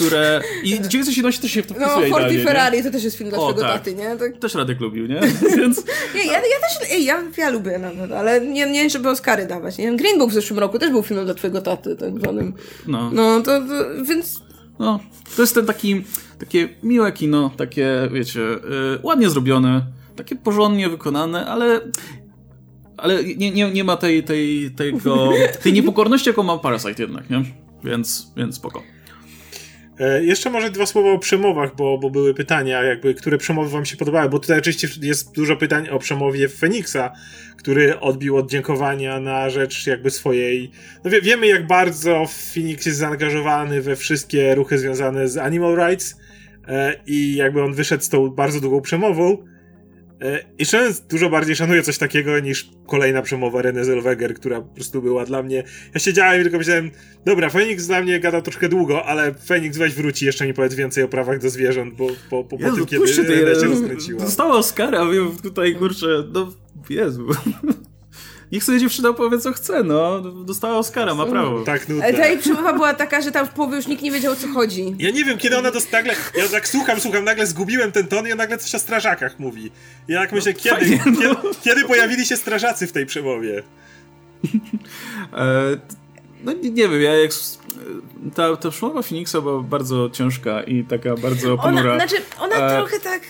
które... I 917 też się w to wpisuje
No, Ford i Ferrari nie? to też jest film dla o, twojego tak. taty, nie? Tak.
Też Radek lubił, nie? Więc...
nie ja, ja też, ej, ja, ja lubię nawet, ale nie, nie żeby Oscary dawać, nie? Green Book w zeszłym roku też był filmem dla twojego taty, tak zwanym. No. No, to, to więc...
No, to jest ten taki, takie miłe kino, takie, wiecie, yy, ładnie zrobione, takie porządnie wykonane, ale ale nie, nie, nie ma tej, tej, tego, tej niepokorności, jaką ma Parasite jednak, nie? Więc, więc spoko.
E, jeszcze może dwa słowa o przemowach, bo, bo były pytania, jakby, które przemowy wam się podobały, bo tutaj oczywiście jest dużo pytań o przemowie Feniksa, który odbił od dziękowania na rzecz jakby swojej... No wie, wiemy, jak bardzo Phoenix jest zaangażowany we wszystkie ruchy związane z animal rights e, i jakby on wyszedł z tą bardzo długą przemową, I szczerze dużo bardziej szanuję coś takiego niż kolejna przemowa René Zellweger, która po prostu była dla mnie... Ja siedziałem i tylko myślałem, dobra, Fenix dla mnie gada troszkę długo, ale Fenix weź wróci, jeszcze nie powiedz więcej o prawach do zwierząt, bo po, po, po Jezu, tym, kiedy René się rozkręciła.
Dostała Oscara, wiem, tutaj, kurczę, no, Jezu. Niech sobie dziewczyna powie, co chce, no. Dostała Oscara, ma prawo.
Tak, no.
Ta jej przemowa była taka, że tam w połowie już nikt nie wiedział, o co chodzi.
Ja nie wiem, kiedy ona dostała, nagle, ja tak słucham, słucham, nagle zgubiłem ten ton i on nagle coś o strażakach mówi. Ja tak myślę, no, kiedy, fajnie, kiedy, no. kiedy, pojawili się strażacy w tej przemowie?
e, no nie, nie, wiem, ja jak... Ta, ta przemowa Phoenixa była bardzo ciężka i taka bardzo ponura.
Ona, znaczy, ona e... trochę tak...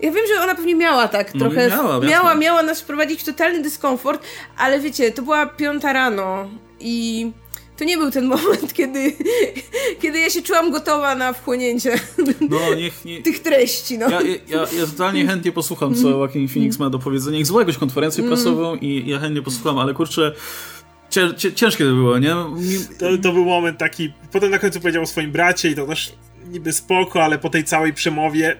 Ja wiem, że ona pewnie miała tak no, trochę. Miała, miała, miała nas wprowadzić w totalny dyskomfort, ale wiecie, to była piąta rano i to nie był ten moment, kiedy, kiedy ja się czułam gotowa na wchłonięcie no, niech, nie... tych treści. No.
Ja, ja, ja totalnie chętnie posłucham, co Joaquin Phoenix ma do powiedzenia. Ich zła jakąś konferencję mm. prasową i ja chętnie posłucham, ale kurczę, ciężkie to było, nie?
To, to był moment taki, potem na końcu powiedział o swoim bracie i to też niby spoko, ale po tej całej przemowie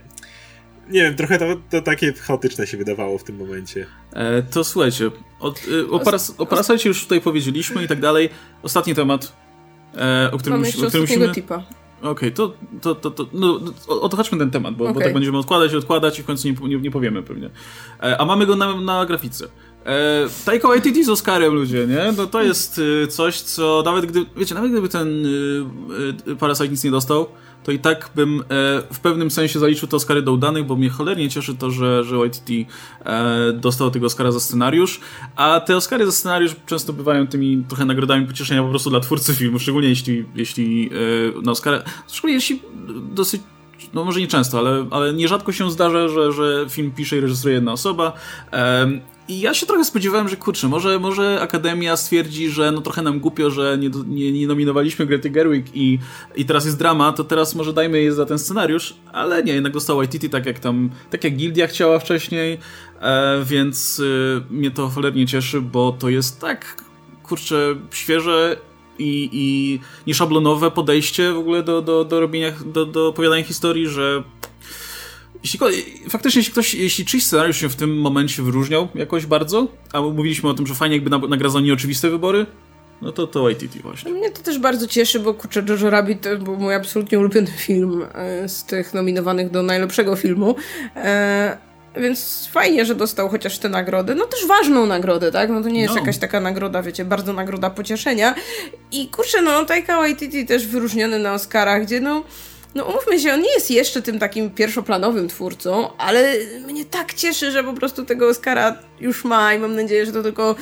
nie wiem, trochę to, to takie chaotyczne się wydawało w tym momencie.
E, to słuchajcie, od, e, o, paras, o Parasite już tutaj powiedzieliśmy i tak dalej. Ostatni temat, e, o którym,
musimy... o którym musimy... tipa.
Okej, okay, to, to, to, to no, odchodźmy ten temat, bo, okay. bo tak będziemy odkładać i odkładać i w końcu nie, nie, nie powiemy pewnie. E, a mamy go na, na grafice. E, Taika Waititi z Oscarem, ludzie, nie? No to jest e, coś, co nawet gdy, wiecie, nawet gdyby ten e, e Parasite nic nie dostał, to i tak bym e, w pewnym sensie zaliczył te Oscary do udanych, bo mnie cholernie cieszy to, że, że Waititi e, dostał tego Oscara za scenariusz, a te Oscary za scenariusz często bywają tymi trochę nagrodami pocieszenia po prostu dla twórcy filmu, szczególnie jeśli, jeśli e, na Oscara, szczególnie jeśli dosyć no może nie często, ale, ale nierzadko się zdarza, że, że film pisze i reżyseruje jedna osoba. I ja się trochę spodziewałem, że kurczę, może, może Akademia stwierdzi, że no trochę nam głupio, że nie, nie, nie nominowaliśmy Grety Gerwig i, i teraz jest drama, to teraz może dajmy jej za ten scenariusz, ale nie, jednak dostał ITT tak jak tam, tak jak Gildia chciała wcześniej, e, więc y, mnie to cholernie cieszy, bo to jest tak, kurczę, świeże i, i nieszablonowe podejście w ogóle do, do, do robienia, do, do opowiadania historii, że jeśli, faktycznie, jeśli ktoś, jeśli czyjś scenariusz się w tym momencie wyróżniał jakoś bardzo, a mówiliśmy o tym, że fajnie jakby nagradzał nieoczywiste wybory, no to to ITT właśnie.
Mnie to też bardzo cieszy, bo kurczę, Jojo Rabbit to był mój absolutnie ulubiony film e, z tych nominowanych do najlepszego filmu. E, więc fajnie, że dostał chociaż tę nagrodę. No też ważną nagrodę, tak? No to nie jest no. jakaś taka nagroda, wiecie, bardzo nagroda pocieszenia. I kurczę, no Taika Waititi też wyróżniony na Oscarach, gdzie no no umówmy się, on nie jest jeszcze tym takim pierwszoplanowym twórcą, ale mnie tak cieszy, że po prostu tego Oscara już ma i mam nadzieję, że to tylko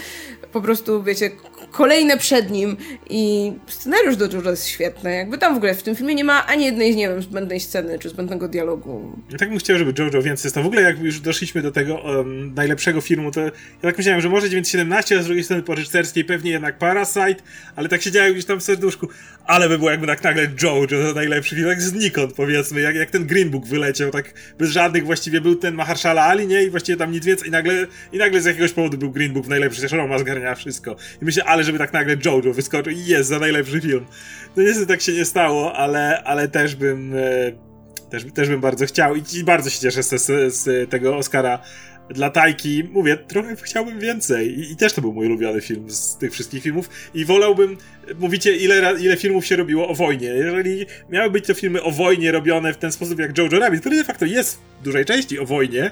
po prostu, wiecie, kolejne przed nim i scenariusz do Jojo jest świetny. Jakby tam w ogóle w tym filmie nie ma ani jednej, nie wiem, zbędnej sceny czy zbędnego dialogu.
Ja tak bym chciał, żeby Jojo więcej jest. W ogóle jak już doszliśmy do tego um, najlepszego filmu, to ja tak myślałem, że może 917, a z drugiej strony po reżyserskiej pewnie jednak Parasite, ale tak siedziałem gdzieś tam w serduszku, ale by było jakby tak nagle Jojo to najlepszy film, jak znikąd powiedzmy, jak, jak ten Green Book wyleciał, tak bez żadnych właściwie był ten Mahershala Ali, nie? I właściwie tam nic więcej i nagle, i nagle z jakiegoś powodu był Green Book najlepszy, zresztą Roma zgarnia wszystko. I myślę, ale żeby tak nagle Jojo wyskoczył i jest za najlepszy film. No niestety tak się nie stało, ale, ale też bym e, też, też bym bardzo chciał i bardzo się cieszę z, z, z tego Oscara dla Tajki, mówię, trochę chciałbym więcej. I, I, też to był mój ulubiony film z tych wszystkich filmów. I wolałbym, mówicie, ile, ile filmów się robiło o wojnie. Jeżeli miały być to filmy o wojnie robione w ten sposób jak Jojo Rabbit, który de facto jest w dużej części o wojnie,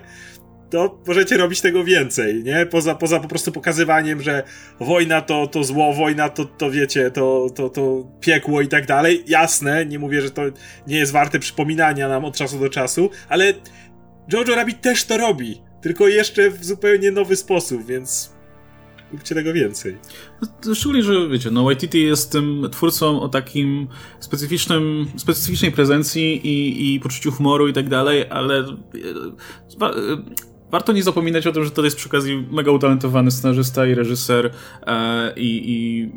to możecie robić tego więcej, nie? Poza, poza po prostu pokazywaniem, że wojna to, to zło, wojna to, to wiecie, to, to, to piekło i tak dalej. Jasne, nie mówię, że to nie jest warte przypominania nam od czasu do czasu, ale Jojo Rabbit też to robi, tylko jeszcze w zupełnie nowy sposób, więc róbcie tego więcej.
No, szczególnie, że wiecie, no YTT jest tym twórcą o takim specyficznym, specyficznej prezencji i, i poczuciu humoru i tak dalej, ale e, e, warto nie zapominać o tym, że to jest przy okazji mega utalentowany scenarzysta i reżyser e, i, i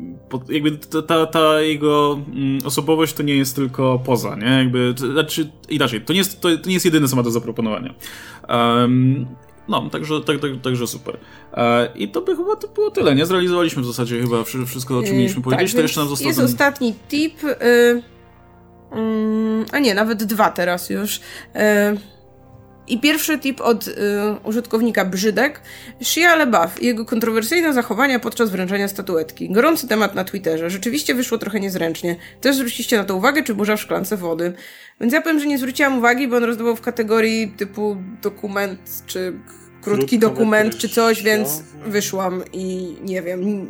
jakby ta, ta jego mm, osobowość to nie jest tylko poza, nie? Jakby, to, znaczy inaczej, to nie jest, to, to nie jest jedyne, co ma do zaproponowania. Um, no, także, tak, tak, także super. E, I to by chyba to było tyle, nie? Zrealizowaliśmy w zasadzie chyba wszystko, o czym yy, mieliśmy tak, powiedzieć. to jeszcze nam został
Jest ten... ostatni tip. Y, y, a nie, nawet dwa teraz już. I pierwszy tip od y, użytkownika Brzydek. Shia LaBeouf i jego kontrowersyjne zachowania podczas wręczenia statuetki. Gorący temat na Twitterze. Rzeczywiście wyszło trochę niezręcznie. Też zwróciliście na to uwagę, czy burza w szklance wody. Więc ja powiem, że nie zwróciłam uwagi, bo on rozdawał w kategorii typu dokument, czy krótki dokument, czy coś, więc wyszłam i nie wiem.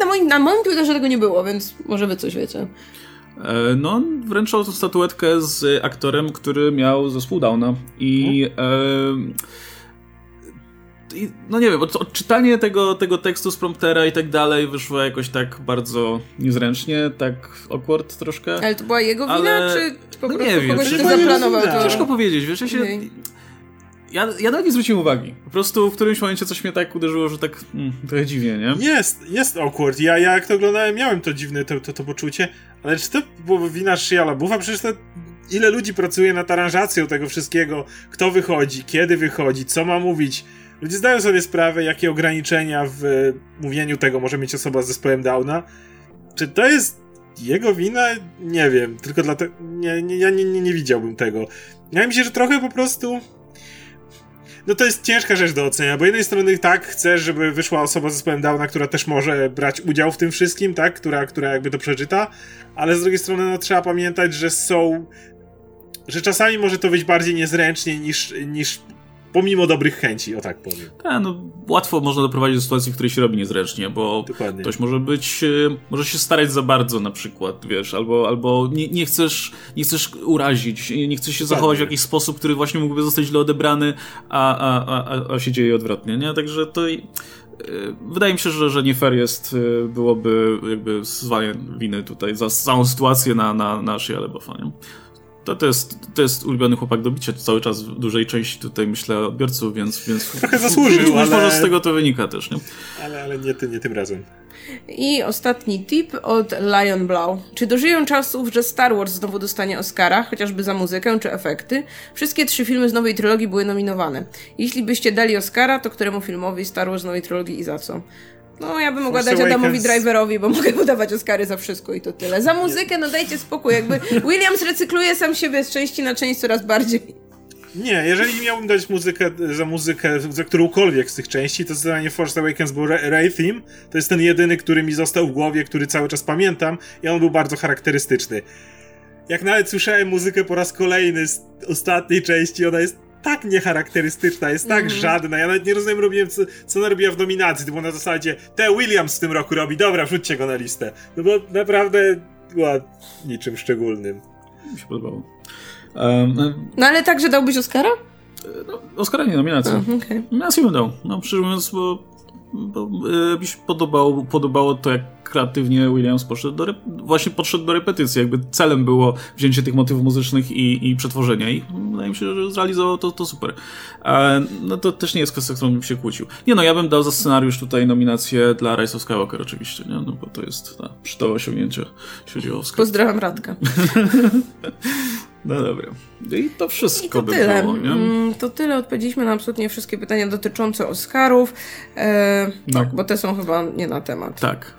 Na moim, na moim Twitterze tego nie było, więc może wy coś wiecie.
E, no, wręczał statuetkę z aktorem, który miał zespół Downa i... E, no nie wiem, odczytanie tego, tego tekstu z promptera i tak dalej wyszło jakoś tak bardzo niezręcznie, tak awkward troszkę.
Ale to była jego wina, ale... czy po no prostu nie wiem, kogoś
to
zaplanował? To...
Ciężko powiedzieć, wiesz, ja się... Ja, ja nawet nie zwróciłem uwagi. Po prostu w którymś momencie coś mnie tak uderzyło, że tak mm, trochę dziwnie, nie?
Jest, jest awkward. Ja, ja jak to oglądałem, miałem to dziwne to, to, to poczucie, ale czy to było wina Shia LaBeoufa? Przecież to ile ludzi pracuje nad aranżacją tego wszystkiego, kto wychodzi, kiedy wychodzi, co ma mówić. Ludzie zdają sobie sprawę, jakie ograniczenia w mówieniu tego może mieć osoba z zespołem Downa. Czy to jest jego wina? Nie wiem, tylko dlatego. Nie, nie, ja nie, nie, nie widziałbym tego. Ja się, że trochę po prostu no to jest ciężka rzecz do ocenia, bo jednej strony tak, chcesz, żeby wyszła osoba z zespołem Downa, która też może brać udział w tym wszystkim, tak, która, która jakby to przeczyta, ale z drugiej strony no trzeba pamiętać, że są że czasami może to być bardziej niezręcznie niż, niż Pomimo dobrych chęci, o tak powiem.
Tak, no łatwo można doprowadzić do sytuacji, w której się robi niezręcznie, bo Dokładnie. ktoś może być, e, może się starać za bardzo na przykład, wiesz, albo, albo nie, nie chcesz, nie chcesz urazić, nie chcesz się zachować w jakiś sposób, który właśnie mógłby zostać źle odebrany, a, a, a, a się dzieje odwrotnie, nie? Także to e, wydaje mi się, że, że nie fair jest, e, byłoby jakby zwalenie winy tutaj za całą sytuację na, na, na Shia nie? To, to, jest, to jest ulubiony chłopak do bicia cały czas w dużej części tutaj myślę odbiorców, więc, więc
trochę zasłużył, ale...
może z tego to wynika też, nie?
Ale, ale nie, ty, nie tym razem.
I ostatni tip od Lion Blau. Czy dożyją czasów, że Star Wars znowu dostanie Oscara, chociażby za muzykę czy efekty? Wszystkie trzy filmy z nowej trylogii były nominowane. Jeśli byście dali Oscara, to któremu filmowi Star Wars z nowej trylogii i za co? No, ja bym mogła Force dać Adamowi Driverowi, bo mogę mu dawać Oscary za wszystko i to tyle. Za muzykę, no dajcie spokój, jakby Williams recykluje sam siebie z części na część coraz bardziej.
Nie, jeżeli miałbym dać muzykę za muzykę za którąkolwiek z tych części, to zdecydowanie Force Awakens był Ray Theme. To jest ten jedyny, który mi został w głowie, który cały czas pamiętam i on był bardzo charakterystyczny. Jak nawet słyszałem muzykę po raz kolejny z ostatniej części, ona jest tak niecharakterystyczna, jest tak mm. żadna. Ja nawet nie rozumiem, robiłem, co, co ona robiła w dominacji. To było na zasadzie, te Williams w tym roku robi, dobra, wrzućcie go na listę. No bo naprawdę była niczym szczególnym.
Mi się podobało.
Um, no ale także dałbyś Oscara?
No, Oscara nie, nominację. Okay. Nominację bym dał. No, szczerze mówiąc, bo mi się podobało, podobało to, jak kreatywnie Williams poszedł do, właśnie podszedł do repetycji. Jakby celem było wzięcie tych motywów muzycznych i, i przetworzenie i wydaje mi się, że zrealizował to, to super. E, no to też nie jest kwestia, którą bym się kłócił. Nie no, ja bym dał za scenariusz tutaj nominację dla Rise of Skywalker oczywiście, nie? No bo to jest ta przytowe osiągnięcie, jeśli chodzi o Oscar.
Pozdrawiam Radka.
No dobra. I to wszystko I
to by tyle. było, nie? Mm, to tyle. Odpowiedzieliśmy na absolutnie wszystkie pytania dotyczące Oscarów. E, no. Tak, bo te są chyba nie na temat.
Tak.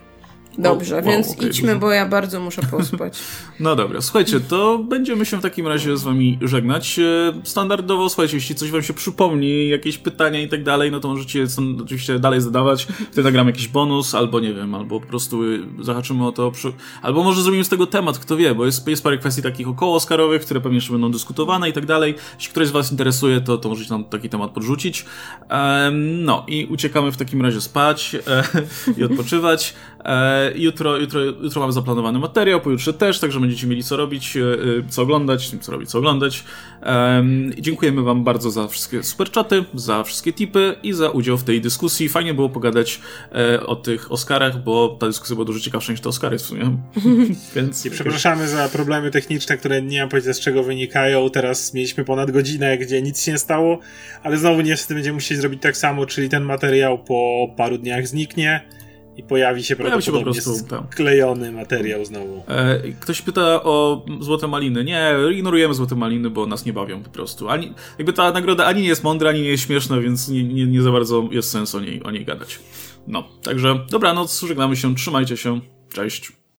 Dobrze, wow, więc okay, idźmy, bo ja bardzo muszę pospać.
no dobra, słuchajcie, to będziemy się w takim razie z wami żegnać. E, standardowo, słuchajcie, jeśli coś wam się przypomni, jakieś pytania i tak dalej, no to możecie oczywiście dalej zadawać. Wtedy nagram jakiś bonus, albo nie wiem, albo po prostu zahaczymy o to, przy... albo może zrobimy z tego temat, kto wie, bo jest, jest parę kwestii takich około Oscarowych, które pewnie jeszcze będą dyskutowane i tak dalej. Jeśli ktoś z was interesuje, to, to możecie nam taki temat podrzucić. no i uciekamy w takim razie spać e, i odpoczywać. E, jutro, jutro, jutro mamy zaplanowany materiał, pojutrze też, także będziecie mieli co robić, e, co oglądać, co robić, co oglądać. Dziękujemy Wam bardzo za wszystkie super czaty, za wszystkie tipy i za udział w tej dyskusji. Fajnie było pogadać o tych Oscarach, bo ta dyskusja była dużo ciekawsza niż te Oscary w sumie.
Więc... I przepraszamy za problemy techniczne, które nie mam pojęcia z czego wynikają. Teraz mieliśmy ponad godzinę, gdzie nic się nie stało, ale znowu niestety będziemy musieli zrobić tak samo, czyli ten materiał po paru dniach zniknie i pojawi się pojawi prawdopodobnie się po prostu, sklejony materiał znowu.
E, ktoś pyta o Złote Maliny. Nie, ignorujemy Złote Maliny, bo nas nie bawią po prostu. Ani, jakby ta nagroda ani nie jest mądra, ani nie jest śmieszna, więc nie, nie, nie za bardzo jest sens o niej, o niej gadać. No, także dobranoc, żegnamy się, trzymajcie się, cześć.